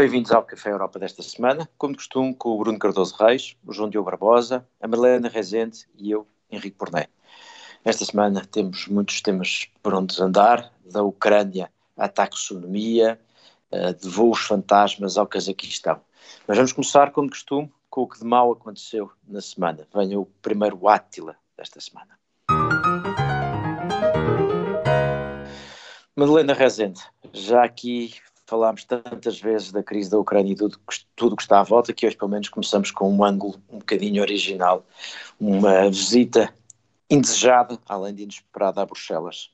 Bem-vindos ao Café Europa desta semana, como de costume, com o Bruno Cardoso Reis, o João Diogo Barbosa, a Marlena Rezende e eu, Henrique Porné. Esta semana temos muitos temas por onde andar, da Ucrânia à taxonomia, eh, de voos fantasmas ao Cazaquistão. Mas vamos começar, como de costume, com o que de mal aconteceu na semana. Venha o primeiro Átila desta semana. Madalena Rezende, já aqui falámos tantas vezes da crise da Ucrânia e tudo, tudo que está à volta, que hoje pelo menos começamos com um ângulo um bocadinho original, uma visita indesejada, além de inesperada, a Bruxelas.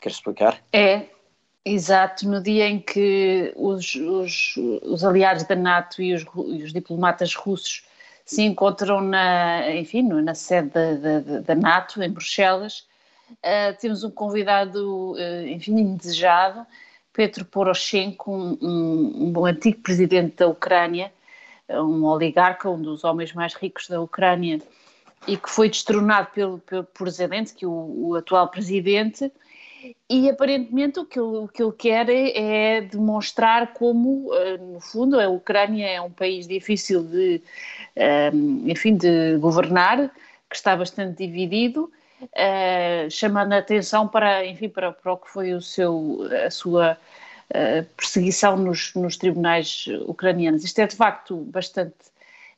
Queres explicar? É, exato. No dia em que os, os, os aliados da NATO e os, e os, diplomatas russos se encontram na, enfim, na sede da, da, da NATO, em Bruxelas, uh, temos um convidado, uh, enfim, indesejado, Petro Poroshenko, um, um, um, antigo presidente da Ucrânia, um oligarca, um dos homens mais ricos da Ucrânia, e que foi destronado pelo, pelo, por Zelensky, o, o atual presidente, e aparentemente o que ele, o que ele quer é, é demonstrar como, eh, no fundo, a Ucrânia é um país difícil de, um, enfim, de governar, que está bastante dividido, uh, chamando a atenção para, enfim, para, para o que foi o seu, a sua uh, perseguição nos, nos tribunais ucranianos. Isto é de facto bastante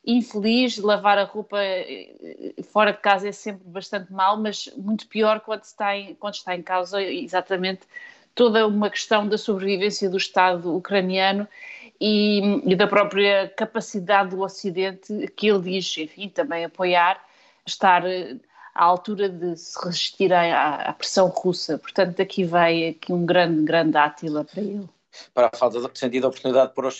infeliz, lavar a roupa eh, fora de casa é sempre bastante mal, mas muito pior quando está em, quando está em causa exatamente toda uma questão da sobrevivência do Estado ucraniano e, e, da própria capacidade do Ocidente, que ele diz, enfim, também apoiar, estar à altura de se resistir à, à pressão russa. Portanto, aqui vai aqui um grande, grande átila para ele. Para a falta de sentido de oportunidade para o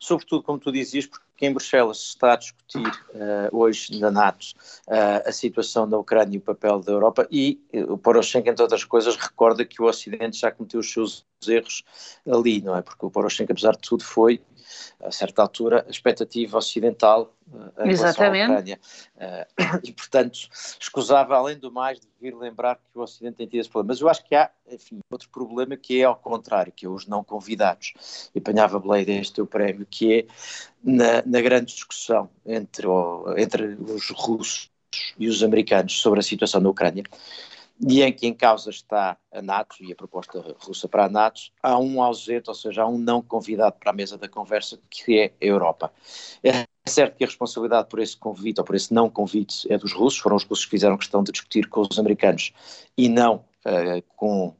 sobretudo, como tu dizias, porque em Bruxelas se está a discutir uh, hoje na NATO uh, a situação da Ucrânia e o papel da Europa e uh, o Poroshenko, entre outras coisas, recorda que o Ocidente já cometeu os seus erros ali, não é? Porque o Poroshenko, apesar de tudo, foi a certa altura, a expectativa ocidental uh, em Exatamente. Ucrânia. Uh, e, portanto, escusava, além do mais, de vir lembrar que o Ocidente tem tido esse problema. Mas eu acho que há, enfim, outro problema que é ao contrário, que é os não convidados. E apanhava Blade este teu prémio, que é na, na grande discussão entre, o, entre os russos e os americanos sobre a situação na Ucrânia, e em que em causa está a NATO e a proposta russa para a NATO, há um ausente, ou seja, há um não convidado para a mesa da conversa, que é a Europa. É certo que a responsabilidade por esse convite ou por esse não convite é dos russos, foram os russos que fizeram questão de discutir com os americanos e não uh, com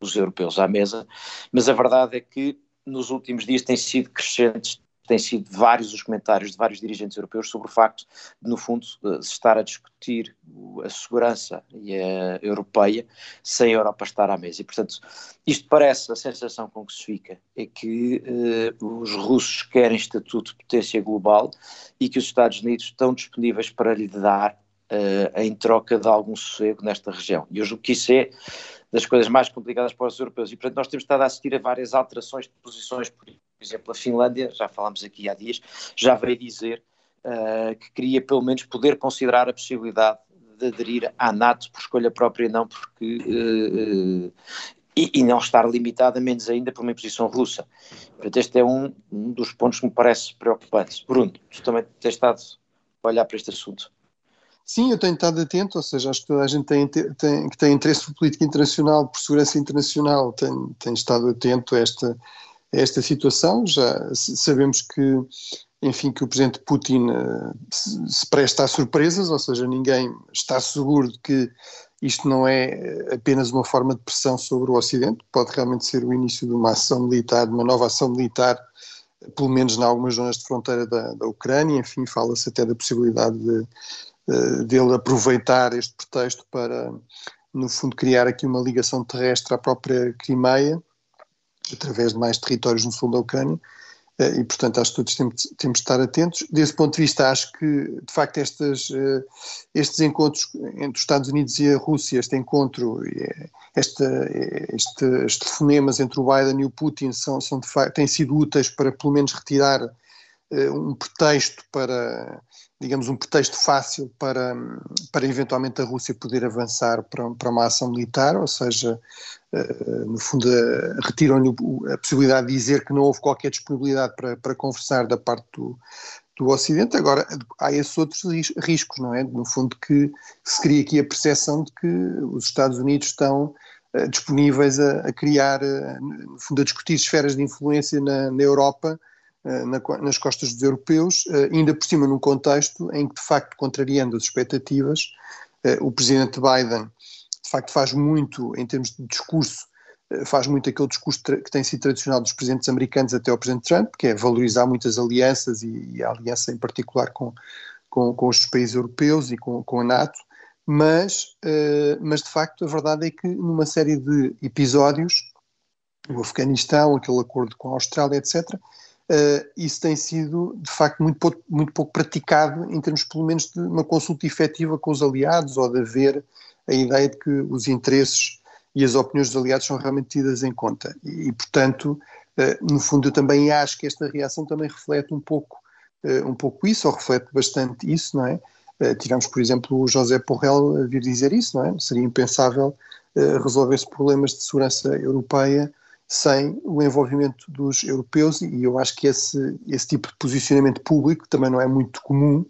os europeus à mesa, mas a verdade é que nos últimos dias têm sido crescentes têm sido vários os comentários de vários dirigentes europeus sobre o facto de, no fundo, se estar a discutir a segurança e a europeia sem a Europa estar à mesa. E, portanto, isto parece, a sensação com que se fica é que uh, os russos querem estatuto de potência global e que os Estados Unidos estão disponíveis para lhe dar uh, em troca de algum sossego nesta região. E eu julgo que isso é das coisas mais complicadas para os europeus. E, portanto, nós temos estado a assistir a várias alterações de posições políticas por exemplo, a Finlândia, já falámos aqui há dias, já veio dizer uh, que queria pelo menos poder considerar a possibilidade de aderir à NATO por escolha própria, não porque. Uh, e, e, não estar limitada, menos ainda, por uma imposição russa. Portanto, este é um, um dos pontos que me parece preocupante. Bruno, tu também tens estado a olhar para este assunto. Sim, eu tenho estado atento, ou seja, acho que toda a gente tem, tem, que tem interesse por política internacional, por segurança internacional, tem, tem estado atento a esta, esta situação. Já sabemos que, enfim, que o presidente Putin uh, se presta a surpresas, ou seja, ninguém está seguro de que isto não é apenas uma forma de pressão sobre o Ocidente, pode realmente ser o início de uma ação militar, de uma nova ação militar, pelo menos em algumas zonas de fronteira da, da Ucrânia. Enfim, fala-se até da possibilidade de, de, dele aproveitar este pretexto para, no fundo, criar aqui uma ligação terrestre à própria Crimeia através de mais territórios no sul da Ucrânia, eh, e portanto acho que todos temos, temos de estar atentos. Desse ponto de vista, acho que de facto estas, eh, estes encontros entre os Estados Unidos e a Rússia, este encontro, este, este, estes telefonemas entre o Biden e o Putin são, são de facto, têm sido úteis para pelo menos retirar um pretexto para, digamos, um pretexto fácil para, para eventualmente a Rússia poder avançar para, para uma ação militar, ou seja, no fundo, retiram-lhe a possibilidade de dizer que não houve qualquer disponibilidade para, para conversar da parte do, do Ocidente. Agora, há esses outros riscos, não é? No fundo, que se cria aqui a percepção de que os Estados Unidos estão disponíveis a, a criar, no fundo, a discutir esferas de influência na, na Europa, nas costas dos europeus, ainda por cima num contexto em que, de facto, contrariando as expectativas, o presidente Biden, de facto, faz muito em termos de discurso faz muito aquele discurso que tem sido tradicional dos presidentes americanos até ao presidente Trump, que é valorizar muitas alianças e, a aliança em particular com, com, com, os países europeus e com, com a NATO, mas, mas de facto a verdade é que numa série de episódios, o Afeganistão, aquele acordo com a Austrália, etc., uh, isso tem sido de facto muito pouco, muito pouco praticado em termos pelo menos de uma consulta efetiva com os aliados ou de haver a ideia de que os interesses e as opiniões dos aliados são realmente tidas em conta. E, e portanto, uh, no fundo, eu também acho que esta reação também reflete um pouco, uh, um pouco isso, ou reflete bastante isso, não é? Tivemos, por exemplo, o José Porrel a vir dizer isso, não é? Seria impensável resolver-se problemas de segurança europeia sem o envolvimento dos europeus, e eu acho que esse, esse tipo de posicionamento público também não é muito comum,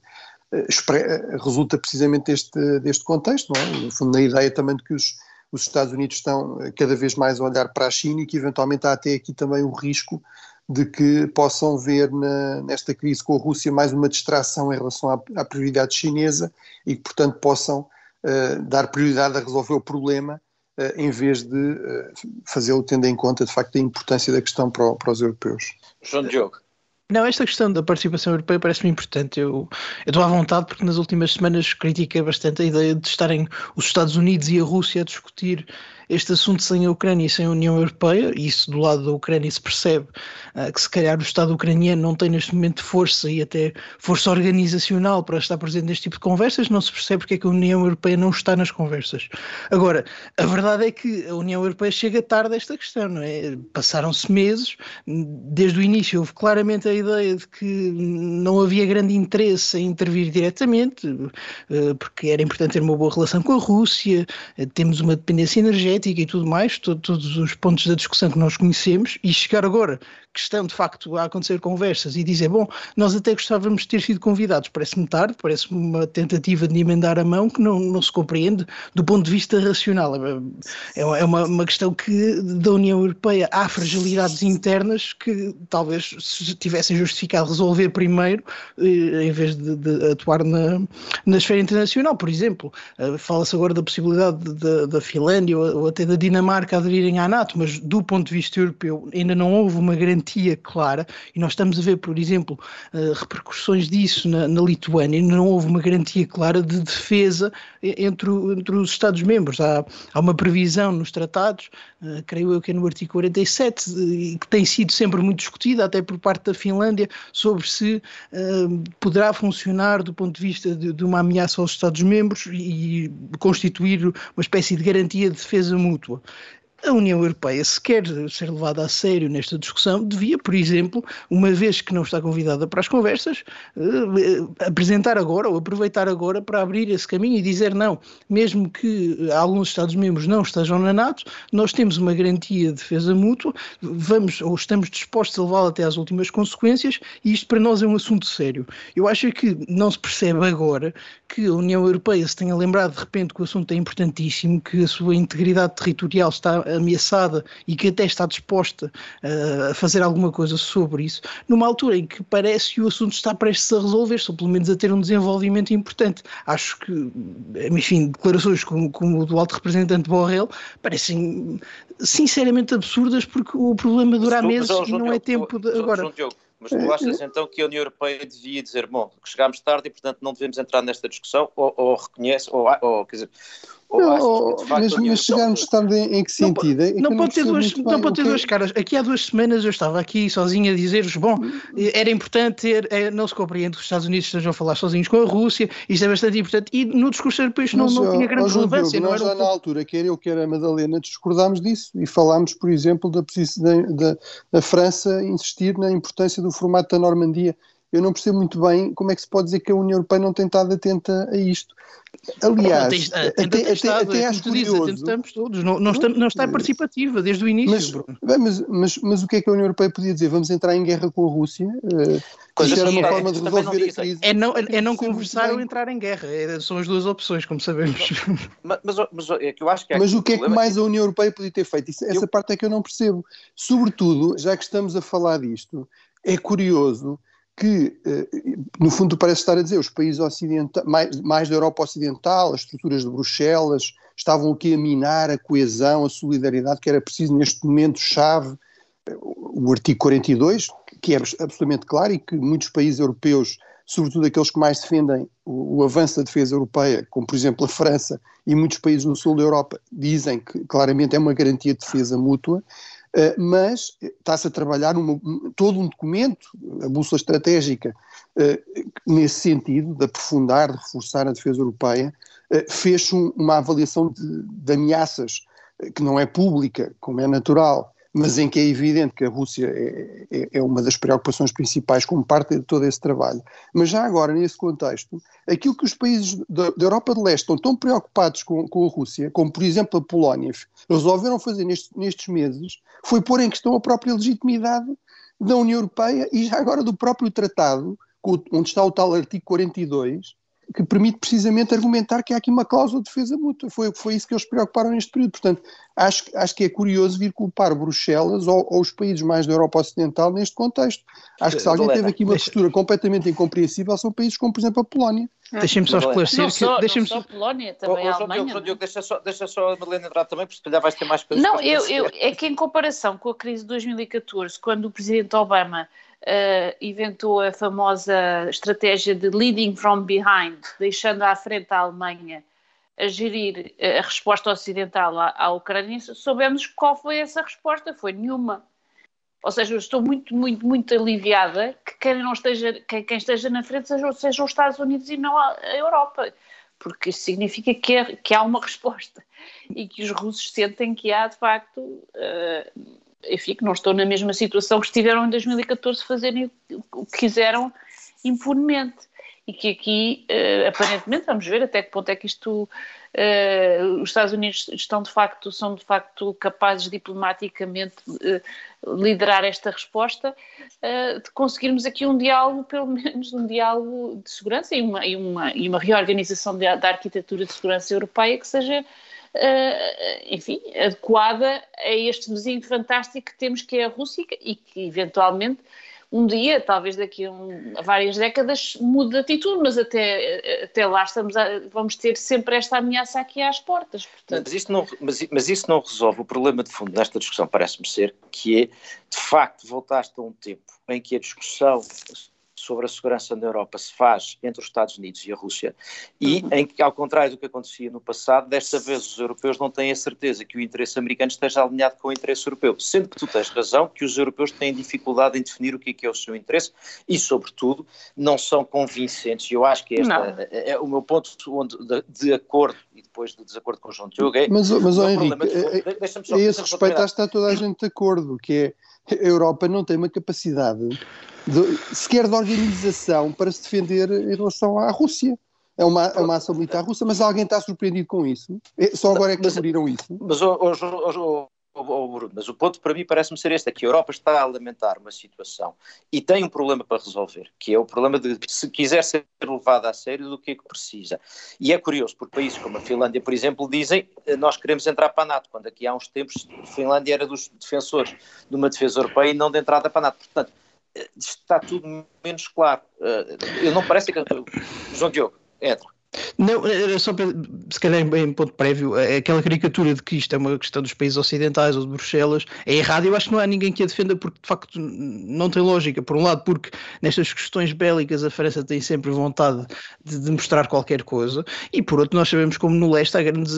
resulta precisamente deste, deste contexto, não é? No fundo, na ideia também de que os os Estados Unidos estão eh, cada vez mais a olhar para a China e que eventualmente há até aqui também o risco de que possam ver na, nesta crise com a Rússia mais uma distração em relação à, à prioridade chinesa e que, portanto, possam uh, dar prioridade a resolver o problema em vez de uh, fazê-lo tendo em conta, de facto, a importância da questão para, para os europeus. João Diogo. Não, esta questão da participação europeia parece-me importante. Eu, eu estou à vontade porque nas últimas semanas critiquei bastante a ideia de estarem os Estados Unidos e a Rússia a discutir este assunto sem a Ucrânia e sem a União Europeia, e isso do lado da Ucrânia se percebe uh, que se calhar o Estado ucraniano não tem neste momento força e até força organizacional para estar presente neste tipo de conversas, não se percebe porque é que a União Europeia não está nas conversas. Agora, a verdade é que a União Europeia chega tarde a esta questão, não é? Passaram-se meses, desde o início houve claramente a ideia de que não havia grande interesse em intervir diretamente, uh, porque era importante ter uma boa relação com a Rússia, uh, temos uma dependência energética ética e tudo mais, todo, todos os pontos da discussão que nós conhecemos, e chegar agora que estão de facto a acontecer conversas e dizer, bom, nós até gostávamos de ter sido convidados, parece-me tarde, parece-me uma tentativa de emendar a mão que não, não se compreende do ponto de vista racional. É, é uma, uma questão que da União Europeia há fragilidades internas que talvez se tivessem justificado resolver primeiro eh, em vez de, de atuar na, na esfera internacional. Por exemplo, eh, fala-se agora da possibilidade da Finlândia ou, até da Dinamarca aderirem à NATO, mas do ponto de vista europeu ainda não houve uma garantia clara, e nós estamos a ver, por exemplo, uh, repercussões disso na, na, Lituânia, não houve uma garantia clara de defesa entre, entre os Estados-membros. Há, há uma previsão nos tratados, uh, creio eu que é no artigo 47, uh, que tem sido sempre muito discutida, até por parte da Finlândia, sobre se uh, poderá funcionar do ponto de vista de, de uma ameaça aos Estados-membros e constituir uma espécie de garantia de defesa mútua a União Europeia, se quer ser levada a sério nesta discussão, devia, por exemplo, uma vez que não está convidada para as conversas, eh, apresentar agora ou aproveitar agora para abrir esse caminho e dizer não, mesmo que alguns Estados-membros não estejam na NATO, nós temos uma garantia de defesa mútua, vamos ou estamos dispostos a levá-la até às últimas consequências e isto para nós é um assunto sério. Eu acho que não se percebe agora que a União Europeia se tenha lembrado de repente que o assunto é importantíssimo, que a sua integridade territorial está ameaçada e que até está disposta uh, a fazer alguma coisa sobre isso, numa altura em que parece que o assunto está prestes a resolver-se, ou pelo menos a ter um desenvolvimento importante. Acho que, enfim, declarações como, como o do alto representante Borrell parecem sinceramente absurdas porque o problema dura meses e não é tempo de, agora. Mas tu achas então que a União Europeia devia dizer, bom, que chegámos tarde e portanto não devemos entrar nesta discussão, ou, ou reconhece, ou, ou quer dizer, não, mas, mas chegámos tarde em, em que sentido? Não, é não, pode ter duas, não pode ter duas caras. Aqui há duas semanas eu estava aqui sozinho a dizer-vos: bom, era importante ter, é, não se compreende que os Estados Unidos estejam a falar sozinhos com a Rússia, isto é bastante importante. E no discurso europeu isto não, não tinha grande relevância. Diogo, nós já um... na altura, quer eu, quer a Madalena, discordámos disso e falámos, por exemplo, da, da, da França insistir na importância do formato da Normandia eu não percebo muito bem como é que se pode dizer que a União Europeia não tem estado atenta a isto. Aliás, Bom, até, até, estado, até, até acho curioso. Dizes, estamos todos, não, não, está, não está participativa desde o início. Mas, mas, mas, mas, o que é que a União Europeia podia dizer? Vamos entrar em guerra com a Rússia? Uh, Isto era uma forma de resolver a crise. É não, é não conversar ou entrar em guerra. É, são as duas opções, como sabemos. Mas, mas, mas é que eu acho que mas o que é que mais a União Europeia podia ter feito? Isso, essa eu... parte é que eu não percebo. Sobretudo, já que estamos a falar disto, é curioso que, eh, no fundo, parece estar a dizer os países ocidentais, mais, mais da Europa Ocidental, as estruturas de Bruxelas, estavam aqui a minar a coesão, a solidariedade que era preciso neste momento-chave. O artigo 42, que é absolutamente claro e que muitos países europeus, sobretudo aqueles que mais defendem o, o avanço da defesa europeia, como por exemplo a França e muitos países no sul da Europa, dizem que claramente é uma garantia de defesa mútua. Uh, mas está-se a trabalhar todo um documento, a bússola estratégica, uh, nesse sentido, de aprofundar, de reforçar a defesa europeia, fez um, uma avaliação de, de ameaças que não é pública, como é natural, mas em que é evidente que a Rússia é, é, é, uma das preocupações principais como parte de todo esse trabalho. Mas já agora, nesse contexto, aquilo que os países da, Europa de Leste estão tão preocupados com, com, a Rússia, como por exemplo a Polónia, resolveram fazer nestes meses, foi pôr em questão a própria legitimidade da União Europeia e já agora do próprio tratado, onde está o tal artigo 42, que permite precisamente argumentar que há aqui uma cláusula de defesa mútua. Foi, foi isso que eles preocuparam neste período. Portanto, acho, acho que é curioso vir culpar Bruxelas ou, ou os países mais da Europa Ocidental neste contexto. Acho que se alguém teve aqui uma postura completamente incompreensível são países como, por exemplo, a Polónia. Deixem-me só esclarecer não só, que. Não só a Polónia, também a Alemanha. Diogo, deixa, só, deixa só a Madalena entrar também, porque se calhar vais ter mais coisas Não, eu, eu, é que em comparação com a crise de 2014, quando o presidente Obama uh, inventou a famosa estratégia de leading from behind, deixando à frente a Alemanha a gerir eh, a resposta ocidental à, à Ucrânia, soubemos qual foi essa resposta, foi nenhuma. Ou seja, eu estou muito, muito, muito aliviada que quem, não esteja, quem, quem esteja na frente sejam, sejam os Estados Unidos e não a, a Europa, porque isso significa que, é, que, há uma resposta e que os russos sentem que há, de facto, uh, enfim, que não estão na mesma situação que estiveram em 2014 fazerem o que quiseram impunemente. E que aqui, uh, aparentemente, vamos ver até que ponto é que isto, uh, os Estados Unidos estão de facto, são de facto capazes diplomaticamente uh, liderar esta resposta, de conseguirmos aqui um diálogo, pelo menos um diálogo de segurança e uma, e uma, e uma reorganização da, da arquitetura de segurança europeia que seja uh, enfim, adequada a este vizinho fantástico que temos que é a Rússia e que eventualmente um dia, talvez daqui a, um, a, várias décadas, mude de atitude, mas até, até lá estamos a, vamos ter sempre esta ameaça aqui às portas. Portanto. Mas, isso não, mas, mas isso não resolve o problema de fundo desta discussão, parece-me ser, que é, de facto, voltaste a um tempo em que a discussão sobre a segurança na Europa se faz entre os Estados Unidos e a Rússia e uhum. em que, ao contrário do que acontecia no passado, desta vez os europeus não têm a certeza que o interesse americano esteja alinhado com o interesse europeu, sendo que tu tens razão que os europeus têm dificuldade em definir o que é, que é o seu interesse e, sobretudo, não são convincentes. E eu acho que este é, é, o meu ponto onde, de, de, acordo e depois de desacordo com o João Diogo é... Mas, mas oh, Henrique, de, é, a esse respeito está toda a gente de acordo, que é a Europa não tem uma capacidade de, sequer de organização para se defender em relação à Rússia. É uma, é uma ação militar russa, mas alguém está surpreendido com isso? É, só agora é que descobriram isso? Mas, oh, oh, oh, Bruno, mas o ponto para mim parece-me ser este, é que a Europa está a lamentar uma situação e tem um problema para resolver, que é o problema de se quiser ser levada a sério do que é que precisa. E é curioso, porque países como a Finlândia, por exemplo, dizem eh, nós queremos entrar para a NATO, quando aqui há uns tempos a Finlândia era dos defensores de uma defesa europeia e não de entrada para a NATO. Portanto, está tudo menos claro. Eh, eu não parece que. João Diogo, entra. Não, era só para, se calhar em ponto prévio, aquela caricatura de que isto é uma questão dos países ocidentais ou de Bruxelas é errado. Eu acho que não há ninguém que a defenda porque de facto não tem lógica. Por um lado, porque nestas questões bélicas a França tem sempre vontade de, de mostrar qualquer coisa, e por outro, nós sabemos como no leste há grandes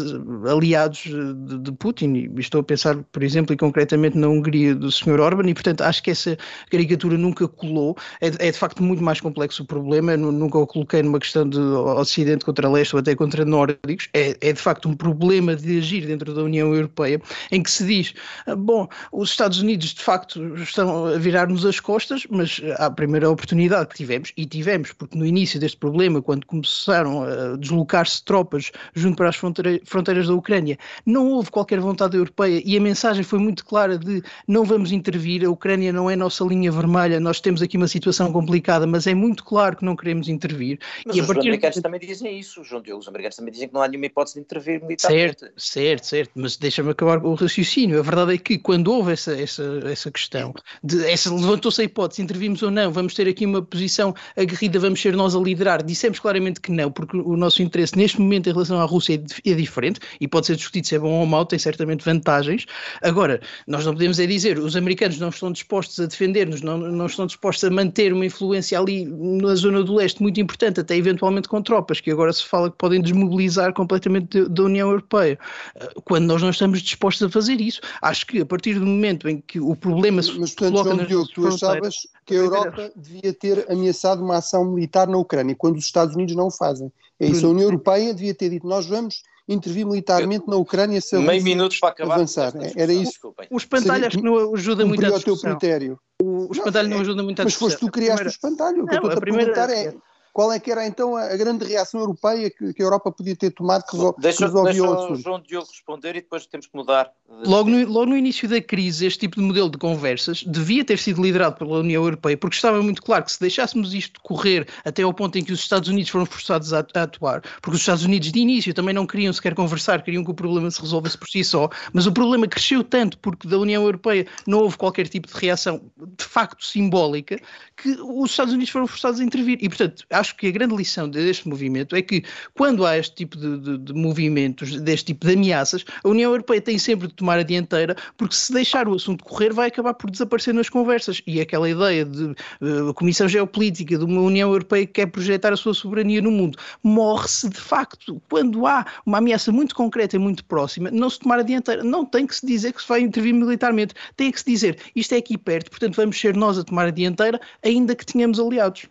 aliados de, de Putin. E estou a pensar, por exemplo, e concretamente na Hungria do Sr. Orban, e portanto acho que essa caricatura nunca colou. É, é de facto muito mais complexo o problema. Eu nunca o coloquei numa questão de Ocidente contra leste ou até contra nórdicos, é, é de facto um problema de agir dentro da União Europeia, em que se diz, ah, bom, os Estados Unidos de facto estão a virar-nos as costas, mas a primeira oportunidade que tivemos, e tivemos, porque no início deste problema, quando começaram a deslocar-se tropas junto para as fronteiras da Ucrânia, não houve qualquer vontade europeia e a mensagem foi muito clara de não vamos intervir, a Ucrânia não é nossa linha vermelha, nós temos aqui uma situação complicada, mas é muito claro que não queremos intervir. Mas e os americanos de... também dizem isso, João Diogo, os americanos também dizem que não há nenhuma hipótese de intervir militarmente. Certo, certo, certo, mas deixa-me acabar o raciocínio. A verdade é que quando houve essa, essa, essa questão, de, essa, levantou-se a hipótese, intervimos ou não, vamos ter aqui uma posição aguerrida, vamos ser nós a liderar, dissemos claramente que não, porque o nosso interesse neste momento em relação à Rússia é, é diferente e pode ser discutido se é bom ou mau, tem certamente vantagens. Agora, nós não podemos é dizer, os americanos não estão dispostos a defender-nos, não, não estão dispostos a manter uma influência ali na zona do leste muito importante, até eventualmente com tropas, que agora se fala que podem desmobilizar completamente da União Europeia. Eh, quando nós não estamos dispostos a fazer isso, acho que a partir do momento em que o problema se Mas, portanto, coloca João Diogo, tu achavas que a Europa devia ter ameaçado uma ação militar na Ucrânia, quando os Estados Unidos não o fazem. É isso, a União Europeia devia ter dito, nós vamos intervir militarmente na Ucrânia se Meio minuto para acabar. Avançar. Era isso. Desculpem. O espantalho acho que não ajuda muito a discussão. o teu critério. O, o espantalho não, não, ajuda muito a discussão. Mas foste tu que criaste primeira... o espantalho. O que eu estou a perguntar é qual é que era então a grande reação europeia que, que a Europa podia ter tomado que, deixa, resolvia deixa o assunto? João Diogo responder e depois temos que mudar. Logo no, logo no início da crise, este tipo de modelo de conversas devia ter sido liderado pela União Europeia, porque estava muito claro que se deixássemos isto correr até ao ponto em que os Estados Unidos foram forçados a, a atuar, porque os Estados Unidos de início também não queriam sequer conversar, queriam que o problema se resolvesse por si só, mas o problema cresceu tanto porque da União Europeia não houve qualquer tipo de reação de facto simbólica que os Estados Unidos foram forçados a intervir. E, portanto, acho que a grande lição deste movimento é que, quando há este tipo de, de, de, movimentos, deste tipo de ameaças, a União Europeia tem sempre de tomar a dianteira, porque se deixar o assunto correr, vai acabar por desaparecer nas conversas. E aquela ideia de uh, Comissão Geopolítica de uma União Europeia que quer projetar a sua soberania no mundo, morre-se de facto. Quando há uma ameaça muito concreta e muito próxima, não se tomar a dianteira. Não tem que se dizer que se vai intervir militarmente. Tem que se dizer isto é aqui perto, portanto vamos ser nós a tomar a dianteira, ainda que tenhamos aliados.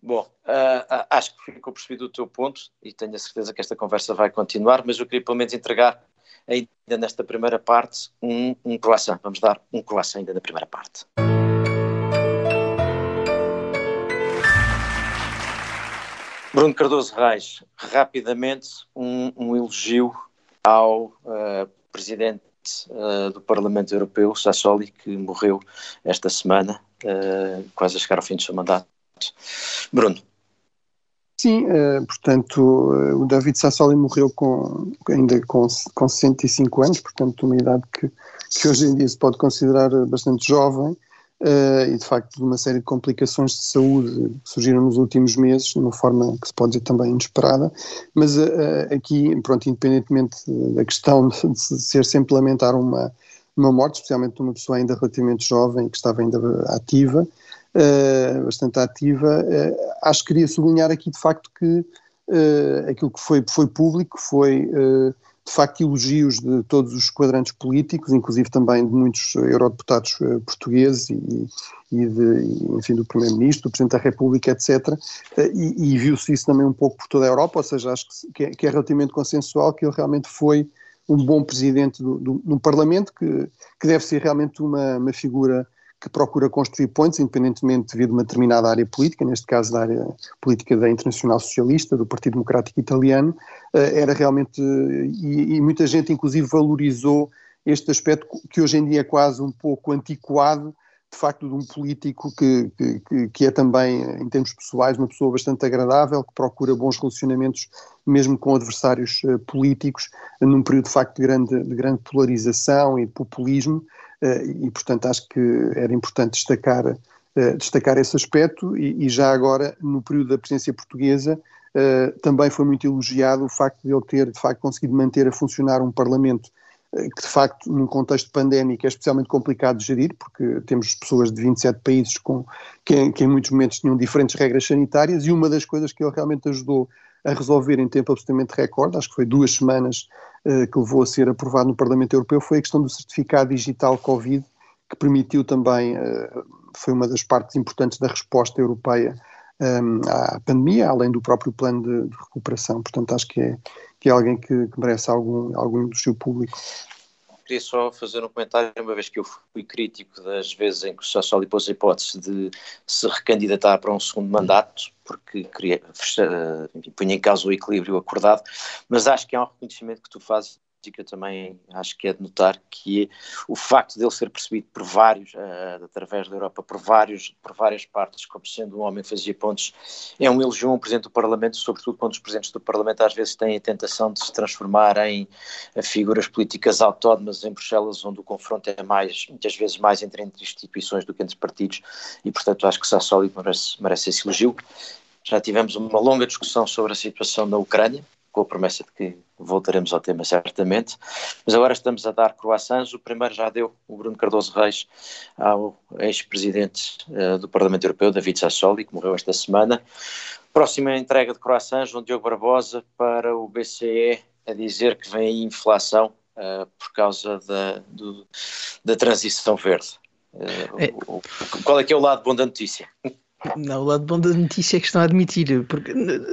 Bom, uh, acho que ficou percebido o teu ponto e tenho a certeza que esta conversa vai continuar, mas eu queria pelo menos entregar ainda nesta primeira parte um, um croissant. Vamos dar um croissant ainda na primeira parte. Bruno Cardoso Reis, rapidamente um, um elogio ao uh, presidente uh, do Parlamento Europeu, Sassoli, que morreu esta semana, uh, quase a chegar ao fim do seu mandato. Bruno. Sim, uh, portanto, uh, o David Sassoli morreu com, ainda com, com 65 anos, portanto, uma idade que, que hoje em dia se pode considerar bastante jovem, uh, e de facto de uma série de complicações de saúde que surgiram nos últimos meses, de uma forma que se pode dizer também inesperada, mas aqui, pronto, independentemente da questão de, ser sempre lamentar uma, uma morte, especialmente de uma pessoa ainda relativamente jovem, que estava ainda ativa, bastante ativa. Uh, acho que queria sublinhar aqui de facto que uh, aquilo que foi, foi público foi de facto elogios de todos os quadrantes políticos, inclusive também de muitos eurodeputados portugueses e, e de, enfim, do Primeiro-Ministro, do Presidente da República, etc. E, e viu-se isso também um pouco por toda a Europa, ou seja, acho que, é, que é relativamente consensual que ele realmente foi um bom presidente do, do Parlamento, que, que deve ser realmente uma, uma figura que procura construir pontes, independentemente de uma determinada área política, neste caso da área política da Internacional Socialista, do Partido Democrático Italiano, eh, era realmente, e, e muita gente inclusive valorizou este aspecto que hoje em dia é quase um pouco antiquado, de facto, de um político que, que, que, é também, em termos pessoais, uma pessoa bastante agradável, que procura bons relacionamentos mesmo com adversários uh, políticos, num período de facto de grande, de grande polarização e populismo, uh, e portanto acho que era importante destacar, uh, destacar esse aspecto, e, e, já agora, no período da presidência portuguesa, também foi muito elogiado o facto de ele ter, de facto, conseguido manter a funcionar um Parlamento que de facto num contexto pandémico é especialmente complicado de gerir, porque temos pessoas de 27 países com, que, que em muitos momentos tinham diferentes regras sanitárias e uma das coisas que ele realmente ajudou a resolver em tempo absolutamente recorde, acho que foi duas semanas uh, que levou a ser aprovado no Parlamento Europeu, foi a questão do certificado digital Covid, que permitiu também, uh, foi uma das partes importantes da resposta europeia um, à pandemia, além do próprio plano de, de, recuperação. Portanto, acho que é, que é alguém que, que merece algum, algum do seu público. Queria só fazer um comentário, uma vez que eu fui crítico das vezes em que o Sassoli pôs a hipótese de se recandidatar para um segundo mandato, porque queria, enfim, punha em causa o equilíbrio acordado, mas acho que é um reconhecimento que tu fazes que eu também acho que é de notar que o facto dele ser percebido por vários, uh, através da Europa, por, vários, por várias partes, como sendo um homem que fazia pontos, é um elogio a um Presidente do Parlamento, sobretudo quando os Presidentes do Parlamento às vezes têm a tentação de se transformar em figuras políticas autónomas em Bruxelas, onde o confronto é mais, muitas vezes mais entre instituições do que entre partidos, e portanto acho que Sassoli merece, merece esse elogio. Já tivemos uma longa discussão sobre a situação na Ucrânia, com a promessa de que voltaremos ao tema certamente, mas agora estamos a dar croissants, o primeiro já deu o Bruno Cardoso Reis ao ex-presidente uh, do Parlamento Europeu, David Sassoli, que morreu esta semana. Próxima entrega de croissants, João Diogo Barbosa para o BCE a dizer que vem inflação uh, por causa da, do, da transição verde. Uh, é. qual é que é o lado bom da notícia? Não, o lado bom da notícia é que estão a admitir, porque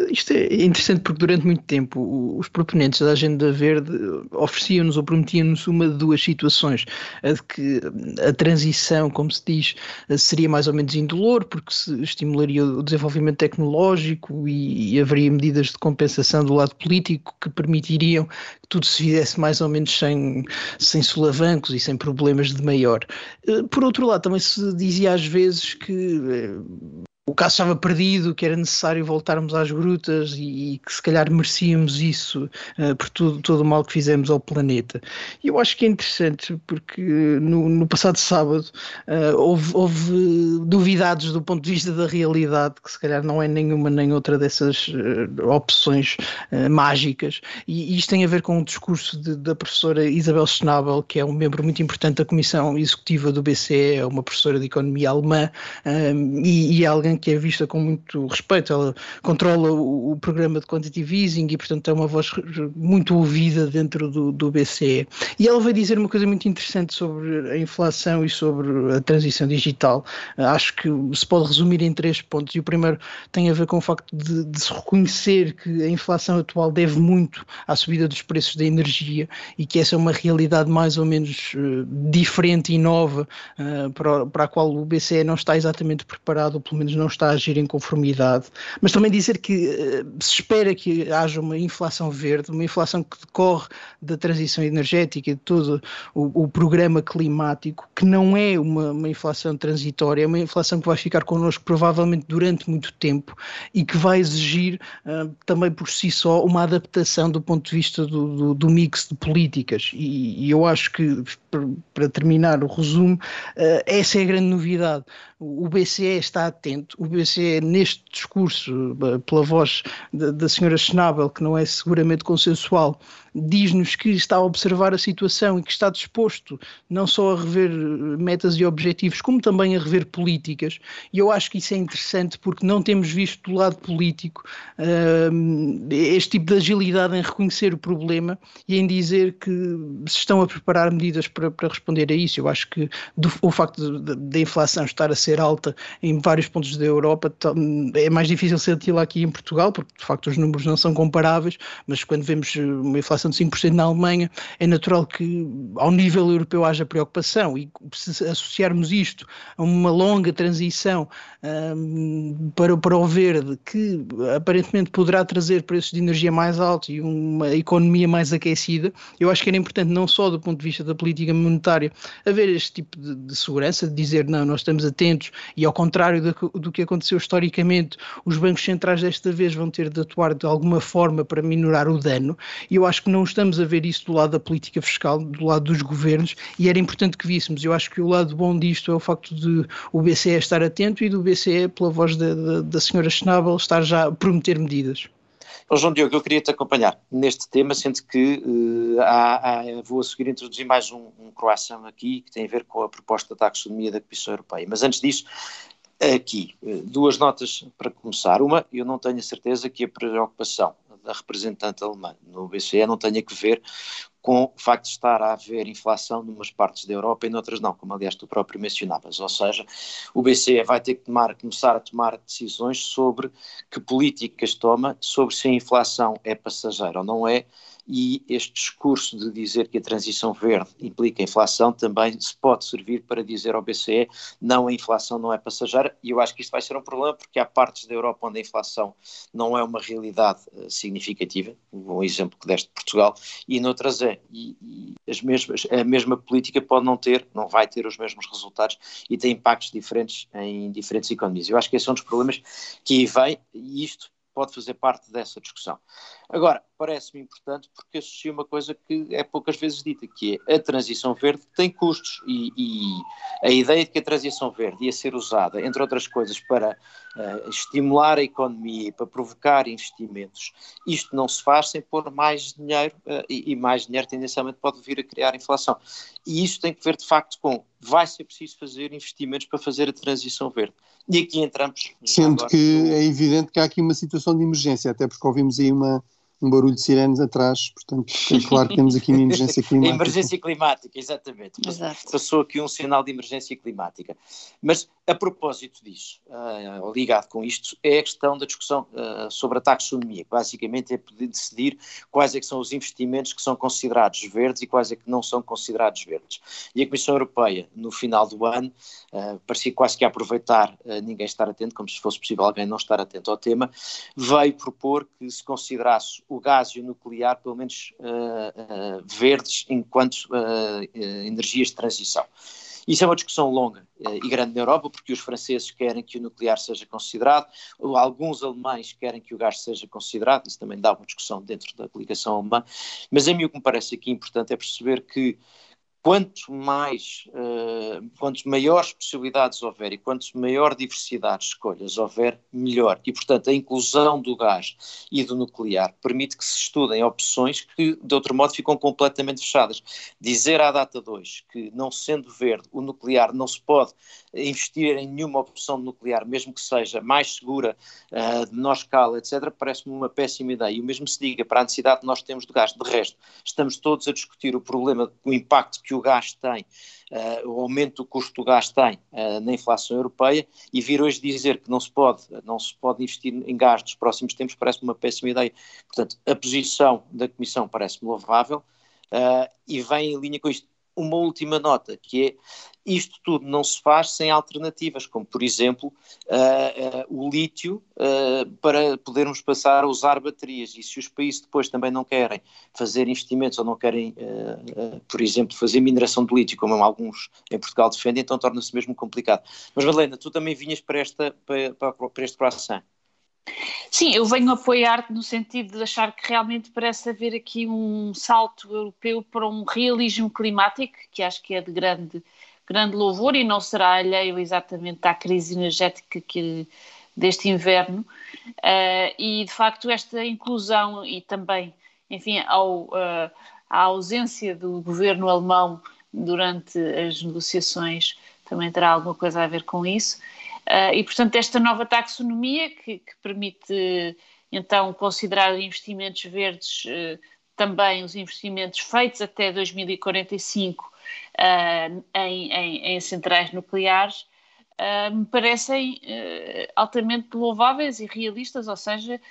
isto é interessante porque durante muito tempo os proponentes da Agenda Verde ofereciam-nos ou prometiam-nos uma de duas situações, a de que a transição, como se diz, seria mais ou menos indolor, porque se estimularia o desenvolvimento tecnológico e, e haveria medidas de compensação do lado político que permitiriam tudo se fizesse mais ou menos sem, sem solavancos e sem problemas de maior. Eh, por outro lado, também se dizia às vezes que eh, o caso estava perdido, que era necessário voltarmos às grutas e, e que se calhar merecíamos isso uh, por tudo, todo o mal que fizemos ao planeta. E eu acho que é interessante porque no, no passado sábado uh, houve, houve, duvidades do ponto de vista da realidade, que se calhar não é nenhuma nem outra dessas uh, opções mágicas. E, e, isto tem a ver com o discurso de, da professora Isabel Schnabel, que é um membro muito importante da Comissão Executiva do BCE, é uma professora de economia alemã e, e é que é vista com muito respeito. Ela controla o, o, programa de quantitative easing e, portanto, é uma voz muito ouvida dentro do, do BCE. E ela vai dizer uma coisa muito interessante sobre a inflação e sobre a transição digital. Acho que se pode resumir em três pontos. E o primeiro tem a ver com o facto de, de se reconhecer que a inflação atual deve muito à subida dos preços da energia e que essa é uma realidade mais ou menos uh, diferente e nova uh, para, para a qual o BCE não está exatamente preparado, ou pelo menos não está a agir em conformidade, mas também dizer que uh, se espera que haja uma inflação verde, uma inflação que decorre da transição energética e de todo o, o programa climático, que não é uma, uma, inflação transitória, é uma inflação que vai ficar connosco provavelmente durante muito tempo e que vai exigir uh, também por si só uma adaptação do ponto de vista do, do, do mix de políticas. E, e, eu acho que, para terminar o resumo, uh, essa é a grande novidade. O BCE está atento, o BCE neste discurso, eh, pela voz da, da senhora Schnabel, que não é seguramente consensual, diz-nos que está a observar a situação e que está disposto não só a rever eh, metas e objetivos, como também a rever políticas. E eu acho que isso é interessante porque não temos visto do lado político uh, este tipo de agilidade em reconhecer o problema e em dizer que se estão a preparar medidas para, para responder a isso. Eu acho que do, o facto da inflação estar a ser alta em vários pontos da Europa é mais difícil senti-la aqui em Portugal, porque de facto os números não são comparáveis, mas quando vemos uma inflação inflação de 5% na Alemanha, é natural que ao nível europeu haja preocupação. E se associarmos isto a uma longa transição um, para, para o verde, que aparentemente poderá trazer preços de energia mais altos e uma economia mais aquecida, eu acho que era importante não só do ponto de vista da política monetária haver este tipo de, de segurança, de dizer não, nós estamos atentos e ao contrário do, do que aconteceu historicamente, os bancos centrais desta vez vão ter de atuar de alguma forma para minorar o dano, e eu acho que não estamos a ver isso do lado da política fiscal, do lado dos governos, e era importante que víssemos. Eu acho que o lado bom disto é o facto de o BCE estar atento e do BCE, pela voz da, da, da senhora Schnabel, estar já a prometer medidas. João Diogo, eu queria te acompanhar neste tema, sendo que uh, há, há, vou a seguir introduzir mais um, um croissant aqui, que tem a ver com a proposta da taxonomia da Comissão Europeia. Mas antes disso, aqui, eh, duas notas para começar. Uma, eu não tenho a certeza que a preocupação da representante alemã no BCE não tenha que ver com o facto de estar a haver inflação numas partes da Europa e noutras não, como aliás tu próprio mencionavas. Ou seja, o BCE vai ter que tomar, começar a tomar decisões sobre que políticas toma, sobre se a inflação é passageira ou não é, e este discurso de dizer que a transição verde implica inflação também se pode servir para dizer ao BCE não, a inflação não é passageira e eu acho que isto vai ser um problema porque há partes da Europa onde a inflação não é uma realidade uh, significativa, um exemplo que deste de Portugal, e noutras é, e, e, as mesmas, a mesma política pode não ter, não vai ter os mesmos resultados e tem impactos diferentes em diferentes economias. Eu acho que esse é um dos problemas que aí vem e isto pode fazer parte dessa discussão. Agora, parece-me importante porque associa uma coisa que é poucas vezes dita, que é a transição verde tem custos e, e a ideia de que a transição verde ia ser usada, entre outras coisas, para uh, estimular a economia e para provocar investimentos, isto não se faz sem pôr mais dinheiro uh, e, e, mais dinheiro tendencialmente pode vir a criar inflação. E isso tem que ver de facto com vai ser preciso fazer investimentos para fazer a transição verde. E aqui entramos. Sendo agora, que no... é evidente que há aqui uma situação de emergência, até porque ouvimos aí uma um barulho de sirenes atrás, portanto, é claro que temos aqui uma emergência climática. emergência climática, exatamente. Exato. Passou aqui um sinal de emergência climática. Mas, a propósito disso, uh, ligado com isto, é a questão da discussão uh, sobre a taxonomia, que basicamente é poder decidir quais é que são os investimentos que são considerados verdes e quais é que não são considerados verdes. E a Comissão Europeia, no final do ano, uh, parecia quase que aproveitar ninguém estar atento, como se fosse possível alguém não estar atento ao tema, veio propor que se considerasse o gás e o nuclear, pelo menos uh, uh, verdes, enquanto uh, energias de transição. Isso é uma discussão longa e grande na Europa, porque os franceses querem que o nuclear seja considerado, alguns alemães querem que o gás seja considerado, isso também dá uma discussão dentro da aplicação alemã, mas a mim o que me parece aqui importante é perceber que quanto mais, uh, quanto maiores possibilidades houver e quanto maior diversidade de escolhas houver, melhor. E, portanto, a inclusão do gás e do nuclear permite que se estudem opções que, de outro modo, ficam completamente fechadas. Dizer à data 2 que, não sendo verde, o nuclear não se pode investir em nenhuma opção nuclear, mesmo que seja mais segura, uh, de menor escala, etc., parece-me uma péssima ideia. E o mesmo se diga para a necessidade que nós temos de gás. De resto, estamos todos a discutir o problema, o impacto que o gás tem, uh, o aumento do custo do gás tem uh, na inflação europeia e vir hoje dizer que não se pode, não se pode investir em gás nos próximos tempos parece uma péssima ideia. Portanto, a posição da Comissão parece-me louvável uh, e vem em linha com isto uma última nota, que é isto tudo não se faz sem alternativas, como por exemplo uh, uh, o lítio uh, para podermos passar a usar baterias. E se os países depois também não querem fazer investimentos ou não querem, por exemplo, fazer mineração de lítio, como alguns em Portugal defendem, então torna-se mesmo complicado. Mas Valena, tu também vinhas para, esta, para, para, para este croissant. Sim, eu venho apoiar-te no sentido de achar que realmente parece haver aqui um salto europeu para um realismo climático, que acho que é de grande, grande louvor e não será alheio exatamente à crise energética que, deste inverno. Uh, e, de facto, esta inclusão e também, enfim, ao, uh, a ausência do governo alemão durante as negociações também terá alguma coisa a ver com isso. Uh, e, portanto, esta nova taxonomia que, que permite então considerar investimentos verdes uh, também os investimentos feitos até 2045 uh, ah, em, em, em, centrais nucleares me parecem altamente louváveis e realistas, ou seja,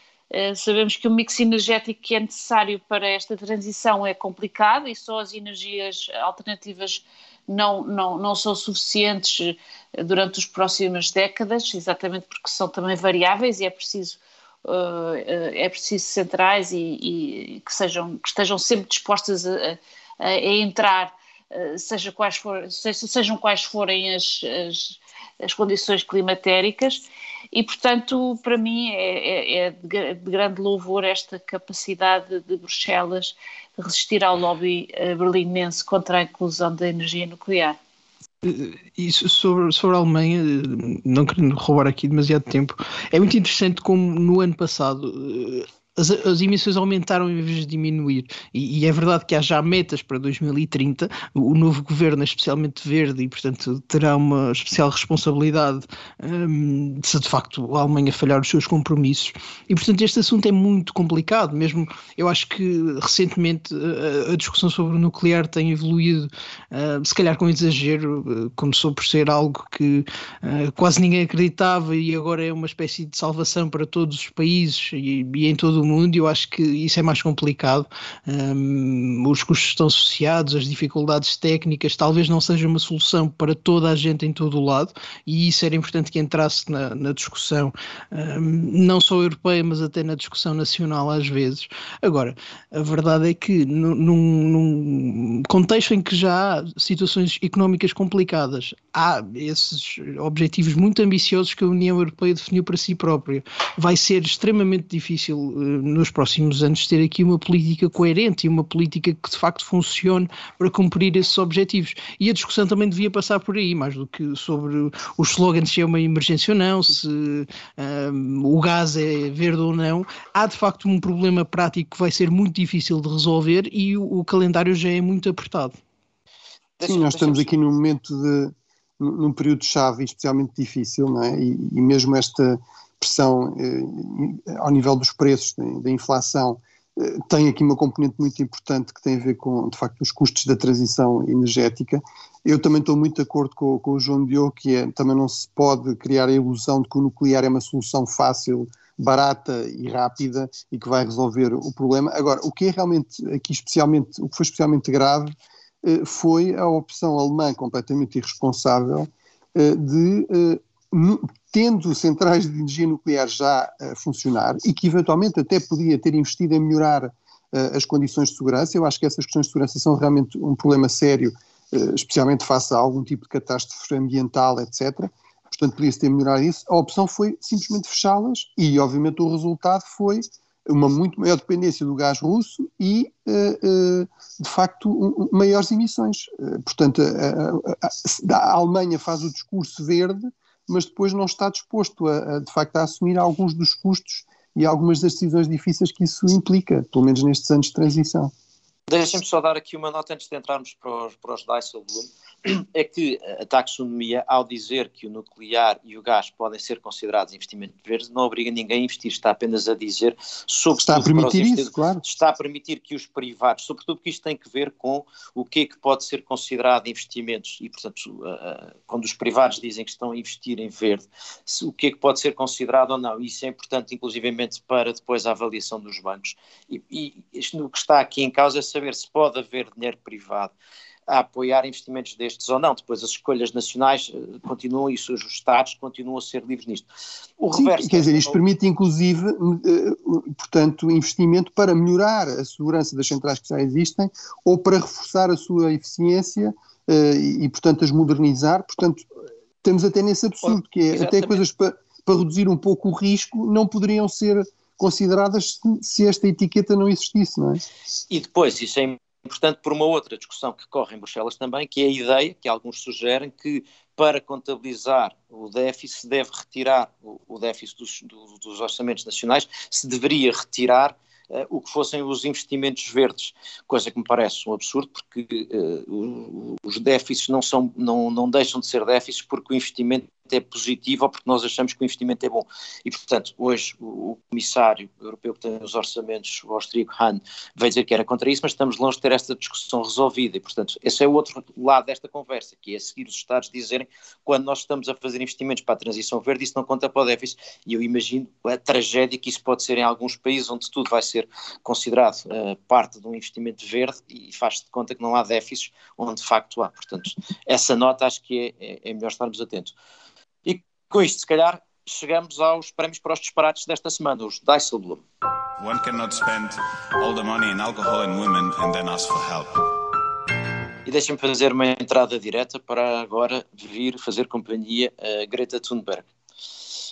sabemos que o mix energético que é necessário para esta transição é complicado e só as energias alternativas não, não, não são suficientes eh, durante as próximas décadas, exatamente porque são também variáveis e é preciso uh, é preciso centrais e, e, que sejam que estejam sempre dispostas a, a, a entrar seja quais for, seja, sejam quais forem as, as, as, condições climatéricas. E portanto para mim é, é, é de grande louvor esta capacidade de Bruxelas resistir ao lobby eh, berlinense contra a inclusão da energia nuclear. Eh, isso sobre, sobre a Alemanha, não querendo roubar aqui demasiado tempo, é muito interessante como no ano passado as, as, emissões aumentaram em vez de diminuir. E, e, é verdade que há já metas para 2030. O, novo governo é especialmente verde e, portanto, terá uma especial responsabilidade um, se de facto a Alemanha falhar os seus compromissos. E, portanto, este assunto é muito complicado. Mesmo eu acho que recentemente a, a discussão sobre o nuclear tem evoluído, uh, se calhar com exagero, uh, começou por ser algo que uh, quase ninguém acreditava e agora é uma espécie de salvação para todos os países e, e em todo o mundo. Eu acho que isso é mais complicado. Um, os custos estão associados, as dificuldades técnicas, talvez não seja uma solução para toda a gente em todo o lado, e isso era importante que entrasse na, na discussão, um, não só europeia, mas até na discussão nacional às vezes. Agora, a verdade é que num, num contexto em que já há situações económicas complicadas, há esses objetivos muito ambiciosos que a União Europeia definiu para si própria. Vai ser extremamente difícil uh, nos próximos anos ter aqui uma política coerente e uma política que de facto funcione para cumprir esses objetivos. E a discussão também devia passar por aí, mais do que sobre os slogans se é uma emergência ou não, se um, o gás é verde ou não. Há de facto um problema prático que vai ser muito difícil de resolver e o, o calendário já é muito apertado. Sim, nós estamos aqui num momento de num período chave especialmente difícil, não é? E, e mesmo esta pressão eh, ao nível dos preços, da inflação, eh, tem aqui uma componente muito importante que tem a ver com, de facto, os custos da transição energética. Eu também estou muito de acordo com, com o João Diogo, que é, também não se pode criar a ilusão de que o nuclear é uma solução fácil, barata e rápida e que vai resolver o problema. Agora, o que é realmente aqui especialmente, o que foi especialmente grave eh, foi a opção alemã completamente irresponsável de tendo centrais de energia nuclear já a funcionar e que eventualmente até podia ter investido em melhorar uh, as condições de segurança, eu acho que essas questões de segurança são realmente um problema sério, uh, especialmente face a algum tipo de catástrofe ambiental, etc. Portanto, podia-se ter melhorado isso. A opção foi simplesmente fechá-las e, obviamente, o resultado foi uma muito maior dependência do gás russo e, de facto, maiores emissões. portanto, a Alemanha faz o discurso verde, mas depois não está disposto a, a, de facto a assumir alguns dos custos e algumas das decisões difíceis que isso implica, pelo menos nestes anos de transição. Deixem-me só dar aqui uma nota antes de entrarmos para os, para os Dijsselbloem é que a taxonomia, ao dizer que o nuclear e o gás podem ser considerados investimento verde, não obriga ninguém a investir, está apenas a dizer, sobretudo está a permitir isso, claro. está a permitir que os privados, sobretudo porque isto tem que ver com o que é que pode ser considerado investimentos, e portanto, quando os privados dizem que estão a investir em verde, o que é que pode ser considerado ou não, isso é importante inclusivamente para depois a avaliação dos bancos, e, e isto, o que está aqui em causa é saber se pode haver dinheiro privado a apoiar investimentos destes ou não. Depois as escolhas nacionais uh, continuam e os Estados continuam a ser livres nisto. O Sim, reverso. Quer dizer, isto permite inclusive, uh, portanto, investimento para melhorar a segurança das centrais que já existem ou para reforçar a sua eficiência uh, e, portanto, as modernizar. Portanto, temos até nesse absurdo, que é Exatamente. até coisas para, para reduzir um pouco o risco não poderiam ser consideradas se esta etiqueta não existisse, não é? E depois, isso é importante por uma outra discussão que corre em Bruxelas também, que é a ideia que alguns sugerem que para contabilizar o déficit se deve retirar o, déficit dos, do, dos orçamentos nacionais, se deveria retirar Uh, o que fossem os investimentos verdes, coisa que me parece um absurdo, porque uh, os déficits não, são, não, não deixam de ser déficits porque o investimento é positivo ou porque nós achamos que o investimento é bom. E, portanto, hoje o comissário europeu que tem os orçamentos, o austríaco Hahn, veio dizer que era contra isso, mas estamos longe de ter esta discussão resolvida. E, portanto, esse é o outro lado desta conversa, que é seguir os Estados dizerem quando nós estamos a fazer investimentos para a transição verde, isso não conta para o déficit. E eu imagino a tragédia que isso pode ser em alguns países onde tudo vai ser considerado uh, parte de um investimento verde e faz-se de conta que não há déficits onde de facto há. Portanto, essa nota acho que é, é, é melhor estarmos atentos. Com isto, se calhar, chegamos aos prémios para os disparates desta semana, os Dijsselbloem. One cannot spend all the money in alcohol and women and then ask for help. E deixem-me fazer uma entrada direta para agora vir fazer companhia a Greta Thunberg.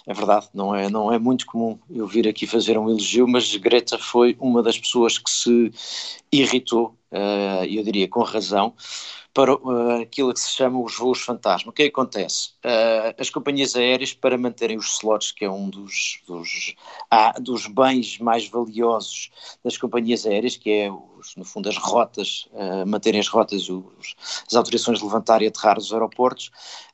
É verdade, não é, não é muito comum eu vir aqui fazer um elogio, mas Greta foi uma das pessoas que se irritou, uh, eu diria com razão, para uh, aquilo que se chama os voos fantasma. O que, é acontece? Uh, as companhias aéreas, para manterem os slots, que é um dos, dos, ah, dos bens mais valiosos das companhias aéreas, que é, os, no fundo, as rotas, uh, manterem as rotas, os, as autorizações de levantar e aterrar os aeroportos,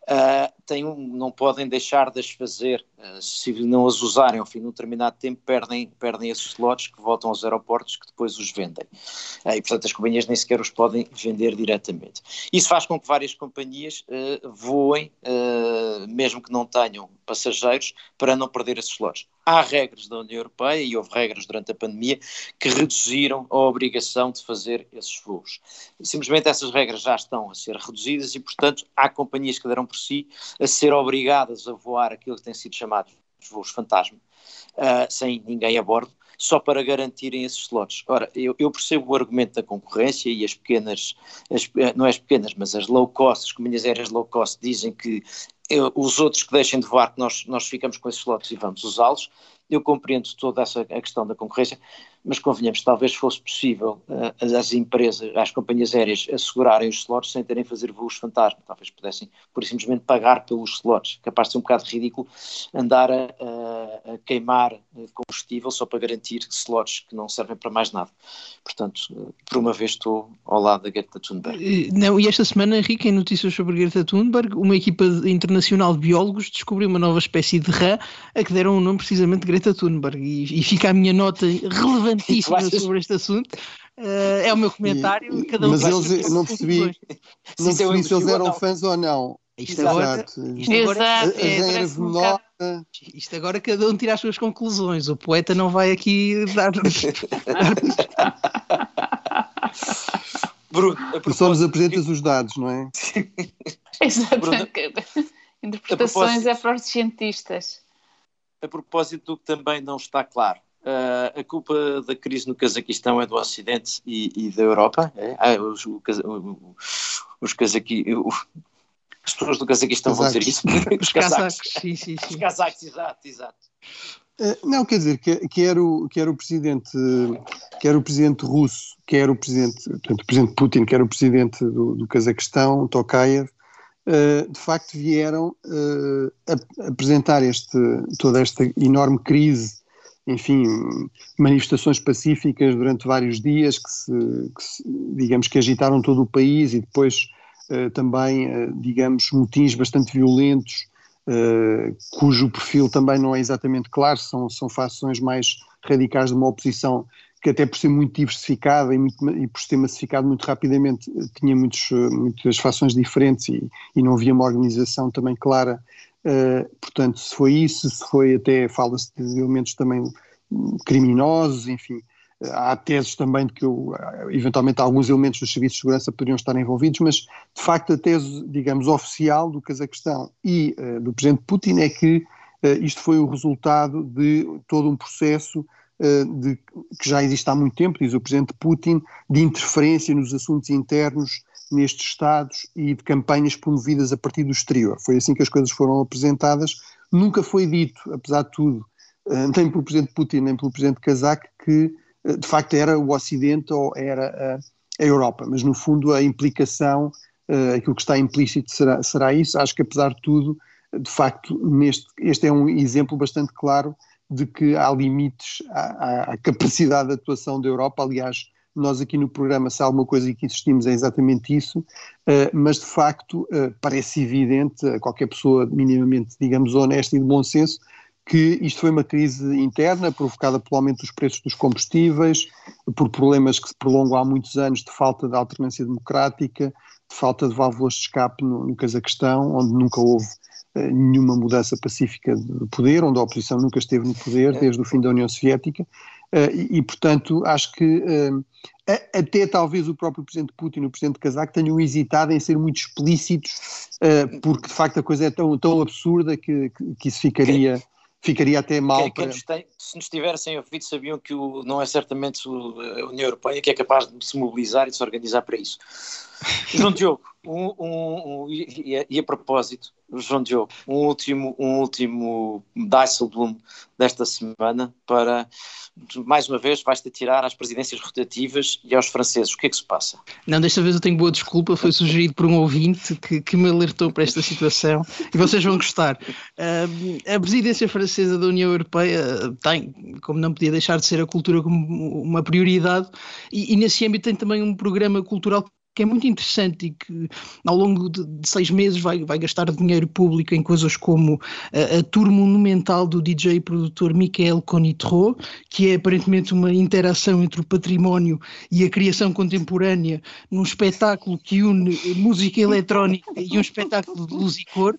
uh, têm, não podem deixar de as fazer. Uh, se não as usarem ao fim de um determinado tempo, perdem, perdem esses slots que voltam aos aeroportos que depois os vendem. Uh, e, portanto, as companhias nem sequer os podem vender diretamente. Isso faz com que várias companhias voem, mesmo que não tenham passageiros, para não perder esses slots. Há regras da União Europeia, e houve regras durante a pandemia, que reduziram a obrigação de fazer esses voos. Simplesmente essas regras já estão a ser reduzidas e, portanto, há companhias que deram por si a ser obrigadas a voar aquilo que tem sido chamado de voos fantasma, uh, sem ninguém a bordo, só para garantirem esses slots. Ora, eu, eu, percebo o argumento da concorrência e as pequenas, as, eh, não é as pequenas, mas as low cost, as companhias aéreas low cost dizem que eu, os outros que deixem de voar, que nós, nós ficamos com esses slots e vamos usá-los. Eu compreendo toda essa a questão da concorrência, mas convenhamos, talvez fosse possível uh, as empresas, as companhias aéreas assegurarem os slots sem terem de fazer voos fantasma, talvez pudessem, por simplesmente, pagar pelos slots, capaz de ser um bocado ridículo andar a, a, a queimar eh, combustível só para garantir slots que não servem para mais nada. Portanto, por uma vez estou ao lado da Greta Thunberg. Não, e esta semana, Henrique, em notícias sobre Greta Thunberg, uma equipa internacional de biólogos descobriu uma nova espécie de rã a que deram o nome precisamente Greta Thunberg e, e fica a minha nota relevante relevantíssima sobre este assunto. Uh, é o meu comentário. E, cada um mas eles, não percebi, não percebi se eles eram fãs ou não. Isto agora, isto agora, é, um isto agora cada um tira as suas conclusões. O poeta não vai aqui dar. Bruno, só nos apresentas os dados, não é? Exatamente. Interpretações é para os cientistas. A propósito do que também não está claro, Uh, a culpa da crise no Cazaquistão é do Ocidente e, e da Europa. É? Ah, os, o, os Cazaqui, as pessoas do Cazaquistão vão dizer isso. Os casacos, sim, sim, sim. Os casacos, exato, exato. Uh, não, quer dizer, que, que, era o, que era o presidente, que era o presidente russo, que era o presidente, portanto, o presidente Putin, que era o presidente do, do Cazaquistão, Tokayev, uh, de facto vieram uh, apresentar este, toda esta enorme crise enfim, manifestações pacíficas durante vários dias que, se, que se, digamos que agitaram todo o país e depois também, uh, digamos, motins bastante violentos, uh, cujo perfil também não é exatamente claro, são, são fações mais radicais de uma oposição que até por ser muito diversificada e, muito, e por ser massificado muito rapidamente tinha muitos, muitas fações diferentes e, e não havia uma organização também clara. Portanto, se foi isso, se foi até, fala-se de elementos também criminosos, enfim, há teses também de que eventualmente alguns elementos dos serviços de segurança poderiam estar envolvidos, mas de facto a tese, digamos, oficial do Cazaquistão e uh, do presidente Putin é que uh, isto foi o resultado de todo um processo uh, de, que já existe há muito tempo, diz o presidente Putin, de interferência nos assuntos internos nestes Estados e de campanhas promovidas a partir do exterior. Foi assim que as coisas foram apresentadas. Nunca foi dito, apesar de tudo, nem pelo presidente Putin, nem pelo presidente Kazak, que de facto era o Ocidente ou era a, Europa, mas no fundo a implicação, eh, aquilo que está implícito será, será isso. Acho que apesar de tudo, de facto, neste, este é um exemplo bastante claro de que há limites à, à, capacidade de atuação da Europa. Aliás, nós aqui no programa, se há alguma coisa que insistimos é exatamente isso, uh, mas de facto uh, parece evidente a qualquer pessoa minimamente, digamos, honesta e de bom senso, que isto foi uma crise interna provocada pelo aumento dos preços dos combustíveis, por problemas que se prolongam há muitos anos de falta de alternância democrática, de falta de válvulas de escape no, no Cazaquistão, onde nunca houve uh, nenhuma mudança pacífica de poder, onde a oposição nunca esteve no poder é. desde o fim da União Soviética, uh, e, e, portanto acho que uh, até talvez o próprio Presidente Putin e o Presidente Kazak tenham hesitado em ser muito explícitos, porque de facto a coisa é tão, tão absurda que, que, que isso ficaria ficaria até mal. Quem, para... tem, se nos tivessem ouvido, sabiam que o, não é certamente a União Europeia que é capaz de se mobilizar e de se organizar para isso. João Diogo, um, um, um, e, a, e, a, propósito, João Diogo, um último, um último Dijsselbloem desta semana para, mais uma vez, vais-te tirar às presidências rotativas e aos franceses. O que é que se passa? Não, desta vez eu tenho boa desculpa, foi sugerido por um ouvinte que, que me alertou para esta situação e vocês vão gostar. Uh, a presidência francesa da União Europeia tem, como não podia deixar de ser, a cultura como uma prioridade e, e nesse âmbito tem também um programa cultural que é muito interessante e que ao longo de, de seis meses vai, vai gastar dinheiro público em coisas como a, a tour monumental do DJ e produtor Michael Conitro, que é aparentemente uma interação entre o património e a criação contemporânea num espetáculo que une música eletrónica e um espetáculo de luz e cor.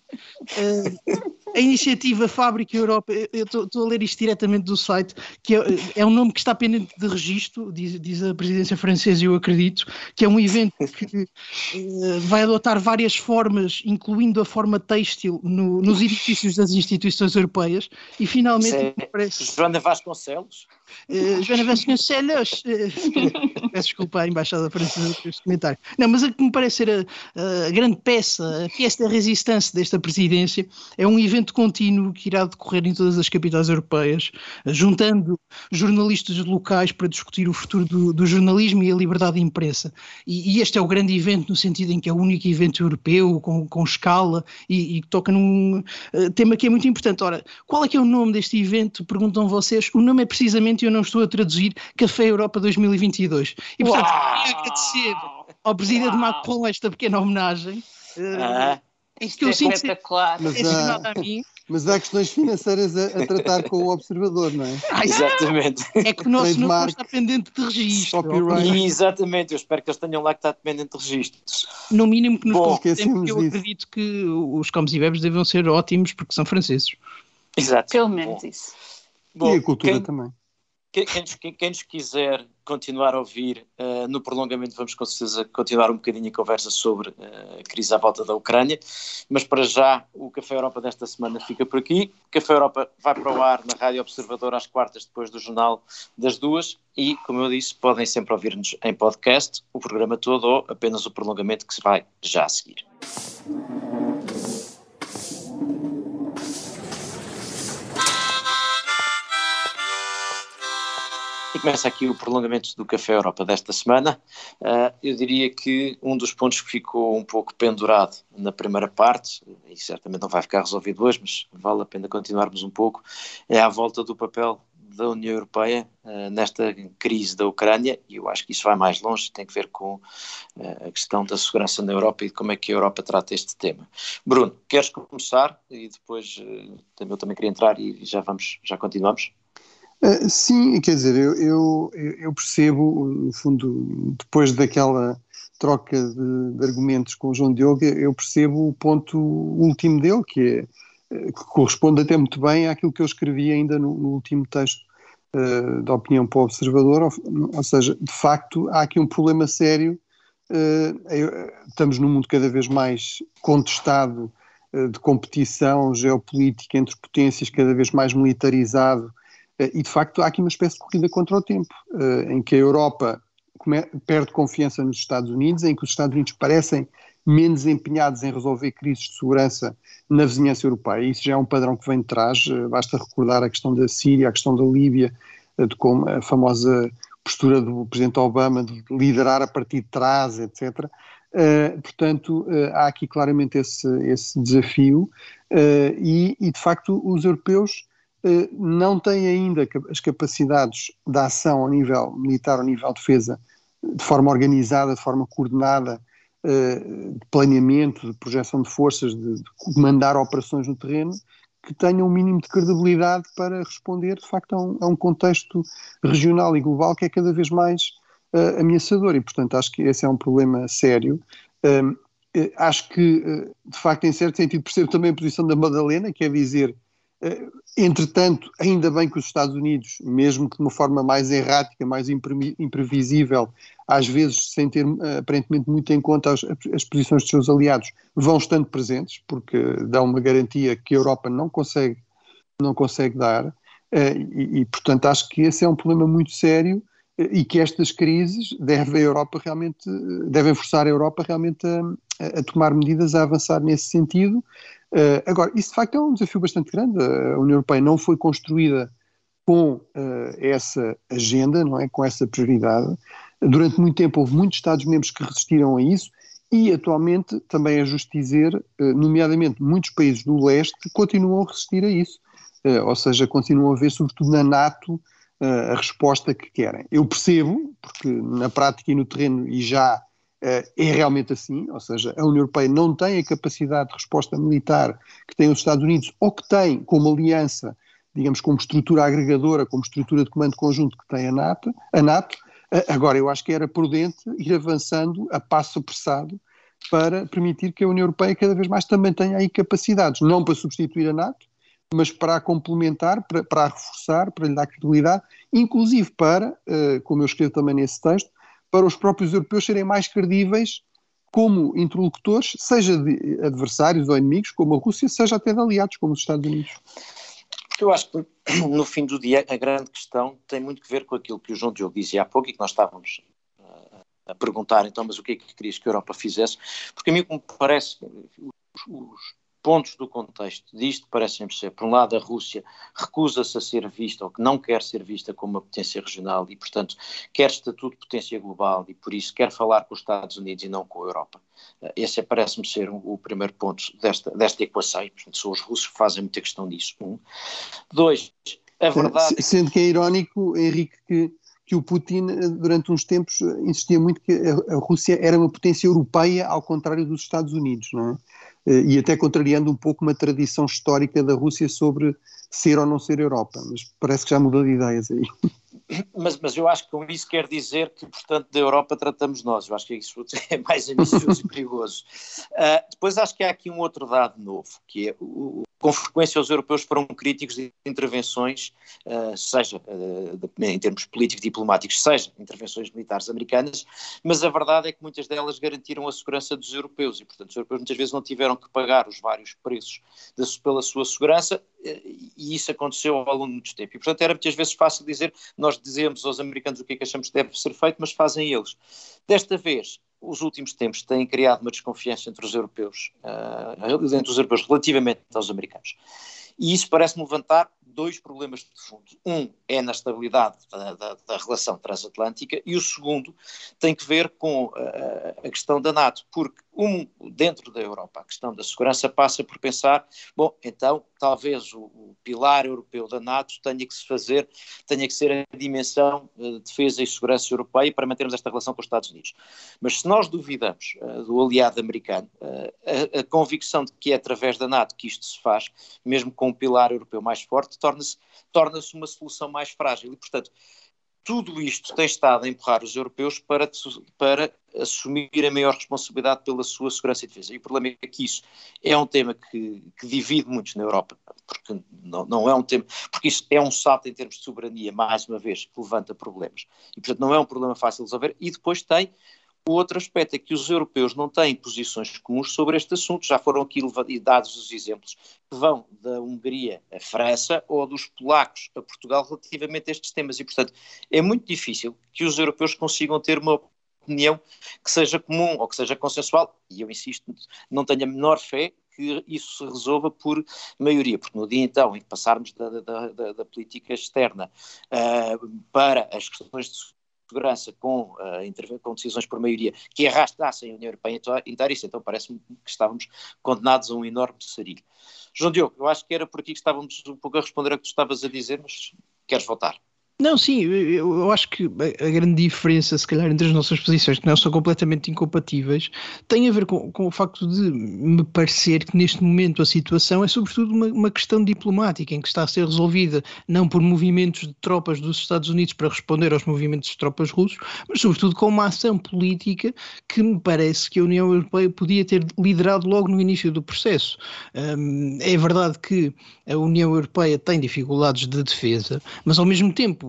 Uh, a iniciativa Fábrica Europa, eu estou a ler isto diretamente do site, que é, é, um nome que está pendente de registro, diz, diz a presidência francesa, e eu acredito, que é um evento que uh, vai adotar várias formas, incluindo a forma têxtil no, nos edifícios das instituições europeias, e finalmente... É, parece... Joana Vasconcelos? Uh, Joana Vasconcelos, uh, peço desculpa à Embaixada Francesa por este comentário. Não, mas a que me parece ser a, a grande peça, a peça da resistência desta presidência, é um evento evento contínuo que irá decorrer em todas as capitais europeias, juntando jornalistas locais para discutir o futuro do, do jornalismo e a liberdade de imprensa. E, e, este é o grande evento no sentido em que é o único evento europeu com, com escala e, que toca num uh, tema que é muito importante. Ora, qual é que é o nome deste evento? Perguntam vocês. O nome é precisamente, eu não estou a traduzir, Café Europa 2022. E portanto, queria agradecer ao presidente Uau. Macron esta pequena homenagem. Uh, ah isto é espetacular. Mas há, a mim. Mas há questões financeiras a, a, tratar com o observador, não é? Ah, exatamente. É que o nosso não está pendente de registro. Copyright. Exatamente, eu espero que eles tenham lá que está dependente de registros. No mínimo que nos Bom, porque eu acredito que os comes e bebes devem ser ótimos porque são franceses. Exato. Pelo menos Bom. isso. Bom, e a cultura quem, também. Quem, quem, quem, nos quiser continuar a ouvir, uh, no prolongamento vamos com certeza continuar um bocadinho a conversa sobre uh, a crise à volta da Ucrânia, mas para já o Café Europa desta semana fica por aqui. O Café Europa vai para o ar na Rádio Observador às quartas depois do jornal das duas e, como eu disse, podem sempre ouvir-nos em podcast, o programa todo ou apenas o prolongamento que se vai já a seguir. Começa aqui o prolongamento do Café Europa desta semana. Uh, eu diria que um dos pontos que ficou um pouco pendurado na primeira parte, e certamente não vai ficar resolvido hoje, mas vale a pena continuarmos um pouco, é a volta do papel da União Europeia uh, nesta crise da Ucrânia, e eu acho que isso vai mais longe, tem que ver com uh, a questão da segurança na Europa e de como é que a Europa trata este tema. Bruno, queres começar? E depois eu também queria entrar e já vamos, já continuamos. Uh, sim, quer dizer, eu, eu, eu, percebo, no fundo, depois daquela troca de, de, argumentos com o João Diogo, eu percebo o ponto último dele, que, é, eh, que corresponde até muito bem àquilo que eu escrevi ainda no, no último texto uh, da opinião para o observador, ou, ou, seja, de facto há aqui um problema sério, uh, estamos num mundo cada vez mais contestado, de competição geopolítica entre potências, cada vez mais militarizado, eh, e de facto há aqui uma espécie de corrida contra o tempo, eh, em que a Europa perde confiança nos Estados Unidos, em que os Estados Unidos parecem menos empenhados em resolver crises de segurança na vizinhança europeia. Isso já é um padrão que vem de trás. Eh, basta recordar a questão da Síria, a questão da Líbia, de como a famosa postura do Presidente Obama de liderar a partir de trás, etc. Uh, portanto, uh, há aqui claramente esse, esse desafio uh, e, e, de facto, os europeus eh, não tem ainda as capacidades de ação ao nível militar, ao nível de defesa, de forma organizada, de forma coordenada, eh, de planeamento, de projeção de forças, de, comandar operações no terreno, que tenham um mínimo de credibilidade para responder, de facto, a um, a um contexto regional e global que é cada vez mais uh, ameaçador. E, portanto, acho que esse é um problema sério. Acho que, de facto, em certo sentido, percebo também a posição da Madalena, quer dizer, Entretanto, ainda bem que os Estados Unidos, mesmo que de uma forma mais errática, mais imprevisível, às vezes sem ter eh, aparentemente muito em conta as, as, posições dos seus aliados, vão estando presentes, porque dão uma garantia que a Europa não consegue, não consegue dar. Eh, e, e, portanto, acho que esse é um problema muito sério e que estas crises devem, a Europa realmente, devem forçar a Europa realmente a, a tomar medidas a avançar nesse sentido. Uh, agora, isso de facto é um desafio bastante grande. A União Europeia não foi construída com uh, essa agenda, não é? com essa prioridade. Durante muito tempo houve muitos Estados-membros que resistiram a isso e atualmente, também é justo dizer, uh, nomeadamente muitos países do leste continuam a resistir a isso. ou seja, continuam a ver, sobretudo na NATO, a resposta que querem. Eu percebo, porque na prática e no terreno, e já é realmente assim, ou seja, a União Europeia não tem a capacidade de resposta militar que tem os Estados Unidos, ou que tem como aliança, digamos, como estrutura agregadora, como estrutura de comando conjunto que tem a NATO. A NATO. Agora, eu acho que era prudente ir avançando a passo apressado para permitir que a União Europeia cada vez mais também tenha aí capacidades, não para substituir a NATO, mas para a complementar, para, para a reforçar, para lhe dar credibilidade, inclusive para, eh, como eu escrevo também nesse texto, para os próprios europeus serem mais credíveis como interlocutores, seja de adversários ou inimigos, como a Rússia, seja até de aliados, como os Estados Unidos. Eu acho que no fim do dia a grande questão tem muito que ver com aquilo que o João Diogo dizia há pouco e que nós estávamos uh, a perguntar, então, mas o que é que querias que a Europa fizesse? Porque a mim, como parece, os, os pontos do contexto disto parecem ser, por um lado, a Rússia recusa-se a ser vista, ou que não quer ser vista como uma potência regional e, portanto, quer estatuto de potência global e, por isso, quer falar com os Estados Unidos e não com a Europa. Eh, esse é, parece-me ser o primeiro ponto desta, desta equação e, portanto, são os russos que fazem muita questão disso. Um. Dois, a verdade... Sendo que é irónico, Henrique, que que o Putin, eh, durante uns tempos, insistia muito que a, Rússia era uma potência europeia, ao contrário dos Estados Unidos, não é? Eh, e até contrariando um pouco uma tradição histórica da Rússia sobre ser ou não ser Europa, mas parece que já mudou de ideias aí. Mas, mas eu acho que com isso quer dizer que, portanto, da Europa tratamos nós. Eu acho que isso é mais ambicioso e perigoso. Uh, depois acho que há aqui um outro dado novo, que é o, com frequência os europeus foram críticos de intervenções, uh, seja uh, de, em termos políticos diplomáticos, seja intervenções militares americanas, mas a verdade é que muitas delas garantiram a segurança dos europeus e, portanto, os europeus muitas vezes não tiveram que pagar os vários preços pela sua segurança e isso aconteceu ao longo de muito tempo. E, portanto, era muitas vezes fácil dizer, nós dizemos aos americanos o que é que achamos que deve ser feito, mas fazem eles. Desta vez, os últimos tempos têm criado uma desconfiança entre os europeus, uh, entre os europeus relativamente aos americanos. E isso parece-me levantar dois problemas de fundo. Um é na estabilidade da, da, da relação transatlântica e o segundo tem que ver com uh, a questão da NATO, porque um, dentro da Europa, a questão da segurança passa por pensar, bom, então talvez o, o, pilar europeu da NATO tenha que se fazer, tenha que ser a dimensão eh, de defesa e segurança europeia para mantermos esta relação com os Estados Unidos. Mas se nós duvidamos uh, do aliado americano, uh, a, a, convicção de que é através da NATO que isto se faz, mesmo com um pilar europeu mais forte, torna-se torna uma solução mais frágil. E, portanto, tudo isto tem estado a empurrar os europeus para, para assumir a maior responsabilidade pela sua segurança e defesa. E o problema é que isso é um tema que, que divide muitos na Europa, porque não, não, é um tema, porque isso é um salto em termos de soberania, mais uma vez, que levanta problemas. E, portanto, não é um problema fácil de resolver. E depois tem o outro aspecto é que os europeus não têm posições comuns sobre este assunto. Já foram aqui dados os exemplos que vão da Hungria à França ou dos polacos a Portugal relativamente a estes temas. E, portanto, é muito difícil que os europeus consigam ter uma opinião que seja comum ou que seja consensual. E eu insisto, não tenho a menor fé que isso se resolva por maioria, porque no dia então em que passarmos da, da, da, da política externa uh, para as questões de segurança com, uh, com decisões por maioria que arrastassem a União Europeia inteira, isso então parece-me que estávamos condenados a um enorme sarilho. João Diogo, eu acho que era por aqui que estávamos um pouco a responder a que tu estavas a dizer, mas queres voltar? Não, sim, eu, eu, acho que a grande diferença, se calhar, entre as nossas posições, que não são completamente incompatíveis, tem a ver com, com o facto de me parecer que neste momento a situação é sobretudo uma, uma, questão diplomática, em que está a ser resolvida não por movimentos de tropas dos Estados Unidos para responder aos movimentos de tropas russos, mas sobretudo com uma ação política que me parece que a União Europeia podia ter liderado logo no início do processo. Um, é verdade que a União Europeia tem dificuldades de defesa, mas ao mesmo tempo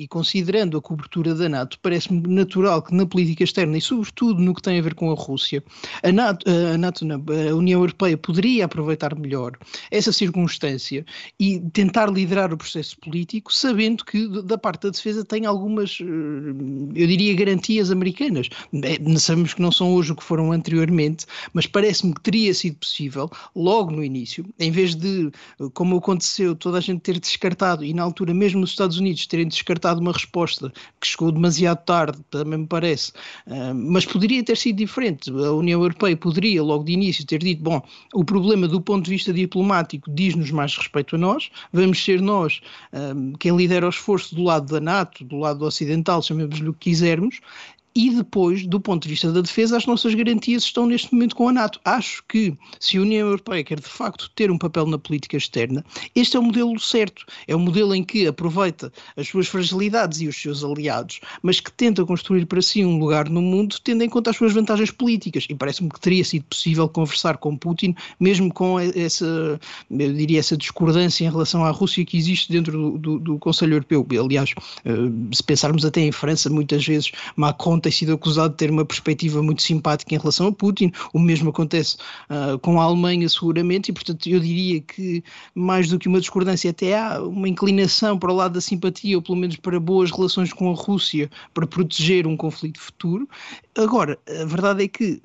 e considerando a cobertura da NATO, parece-me natural que na política externa e sobretudo no que tem a ver com a Rússia, a NATO, a, NATO, a União Europeia poderia aproveitar melhor essa circunstância e tentar liderar o processo político, sabendo que da parte da defesa tem algumas, eh, eu diria, garantias americanas. É, sabemos que não são hoje o que foram anteriormente, mas parece-me que teria sido possível, logo no início, em vez de, como aconteceu, toda a gente ter descartado, e na altura mesmo os Estados Unidos terem descartado uma resposta que chegou demasiado tarde, também me parece, uh, mas poderia ter sido diferente. A União Europeia poderia, logo de início, ter dito: bom, o problema do ponto de vista diplomático diz-nos mais respeito a nós, vamos ser nós uh, quem lidera o esforço do lado da NATO, do lado ocidental, chamemos-lhe o que quisermos, e depois, do ponto de vista da defesa, as nossas garantias estão neste momento com a NATO. Acho que, se a União Europeia quer de facto ter um papel na política externa, este é o modelo certo. É o modelo em que aproveita as suas fragilidades e os seus aliados, mas que tenta construir para si um lugar no mundo, tendo em conta as suas vantagens políticas. E parece-me que teria sido possível conversar com Putin, mesmo com essa, eu diria, essa discordância em relação à Rússia que existe dentro do, do, do Conselho Europeu. Aliás, eh, se pensarmos até em França, muitas vezes Macron tem sido acusado de ter uma perspectiva muito simpática em relação a Putin, o mesmo acontece uh, com a Alemanha seguramente, e portanto eu diria que mais do que uma discordância até há uma inclinação para o lado da simpatia, ou pelo menos para boas relações com a Rússia, para proteger um conflito futuro. Agora, a verdade é que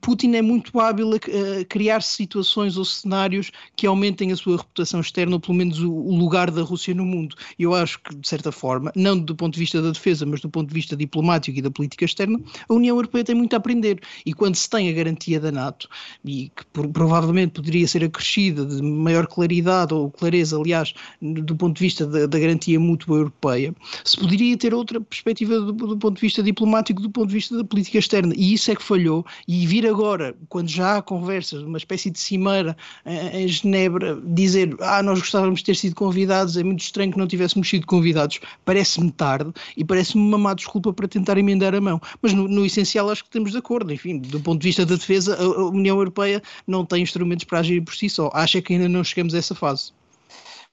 Putin é muito hábil a, criar situações ou cenários que aumentem a sua reputação externa, ou pelo menos o, lugar da Rússia no mundo. Eu acho que, de certa forma, não do ponto de vista da defesa, mas do ponto de vista diplomático e da política externa, a União Europeia tem muito a aprender. E quando se tem a garantia da NATO, e que provavelmente poderia ser acrescida de maior claridade, ou clareza, aliás, do ponto de vista da, da garantia mútua europeia, se poderia ter outra perspectiva do, do ponto de vista diplomático, do ponto de vista da política externa. E isso é que falhou. E vir agora, quando já há conversas, uma espécie de cimeira em Genebra, dizer ah, nós gostávamos de ter sido convidados, é muito estranho que não tivéssemos sido convidados, parece-me tarde e parece-me uma má desculpa para tentar emendar a mão. Mas no, no, essencial acho que estamos de acordo. Enfim, do ponto de vista da defesa, a, a União Europeia não tem instrumentos para agir por si só. Acha que ainda não chegamos a essa fase.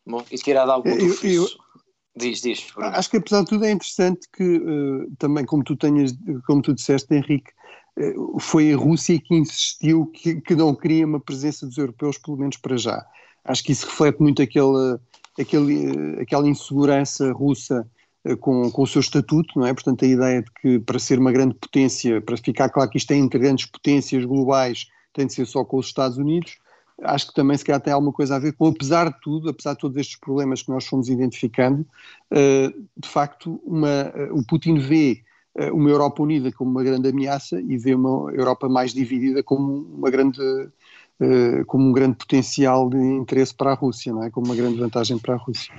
Bom, e tirar algo do eu, eu, Diz, diz. Acho que apesar de tudo é interessante que uh, também, como tu tenhas, como tu disseste, Henrique, eh, foi a Rússia que insistiu que, que, não queria uma presença dos europeus, pelo menos para já. Acho que isso reflete muito aquele, aquele, eh, aquela insegurança russa eh, com, com o seu estatuto, não é? Portanto, a ideia de que para ser uma grande potência, para ficar claro que isto é entre grandes potências globais, tem de ser só com os Estados Unidos. Acho que também se calhar tem alguma coisa a ver com, apesar de tudo, apesar de todos estes problemas que nós fomos identificando, de facto, uma, o Putin vê eh, uma Europa unida como uma grande ameaça e vê uma Europa mais dividida como uma grande eh, como um grande potencial de interesse para a Rússia, não é? Como uma grande vantagem para a Rússia.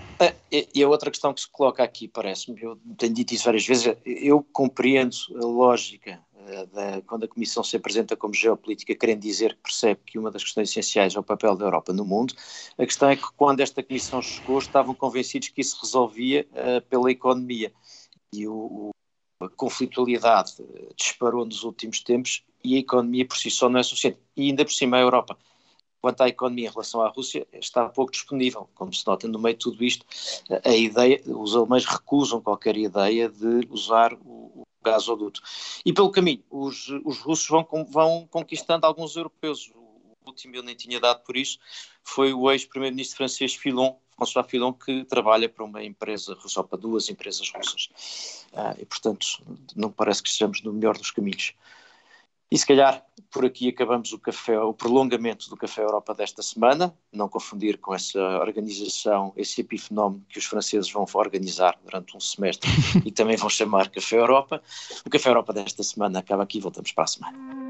E a outra questão que se coloca aqui, parece-me, eu tenho dito isso várias vezes, eu compreendo a lógica eh, da, quando a Comissão se apresenta como geopolítica, querendo dizer que percebe que uma das questões essenciais é o papel da Europa no mundo, a questão é que quando esta Comissão chegou estavam convencidos que isso resolvia pela economia. E o, a conflitualidade disparou nos últimos tempos e a economia por si só não é suficiente. E ainda por cima a Europa, quanto à economia em relação à Rússia, está pouco disponível. Como se nota no meio de tudo isto, a ideia, os alemães recusam qualquer ideia de usar o, o gasoduto. E pelo caminho, os, os russos vão, vão conquistando alguns europeus. O último eu nem tinha dado por isso, foi o ex-primeiro-ministro francês Filon, François Filon, que trabalha para uma empresa russa, para duas empresas russas. Ah, e, portanto, não parece que estejamos no melhor dos caminhos. E se calhar por aqui acabamos o café, o prolongamento do Café Europa desta semana, não confundir com essa organização, esse epifenómeno que os franceses vão organizar durante um semestre e também vão chamar Café Europa. O Café Europa desta semana acaba aqui, voltamos para a semana.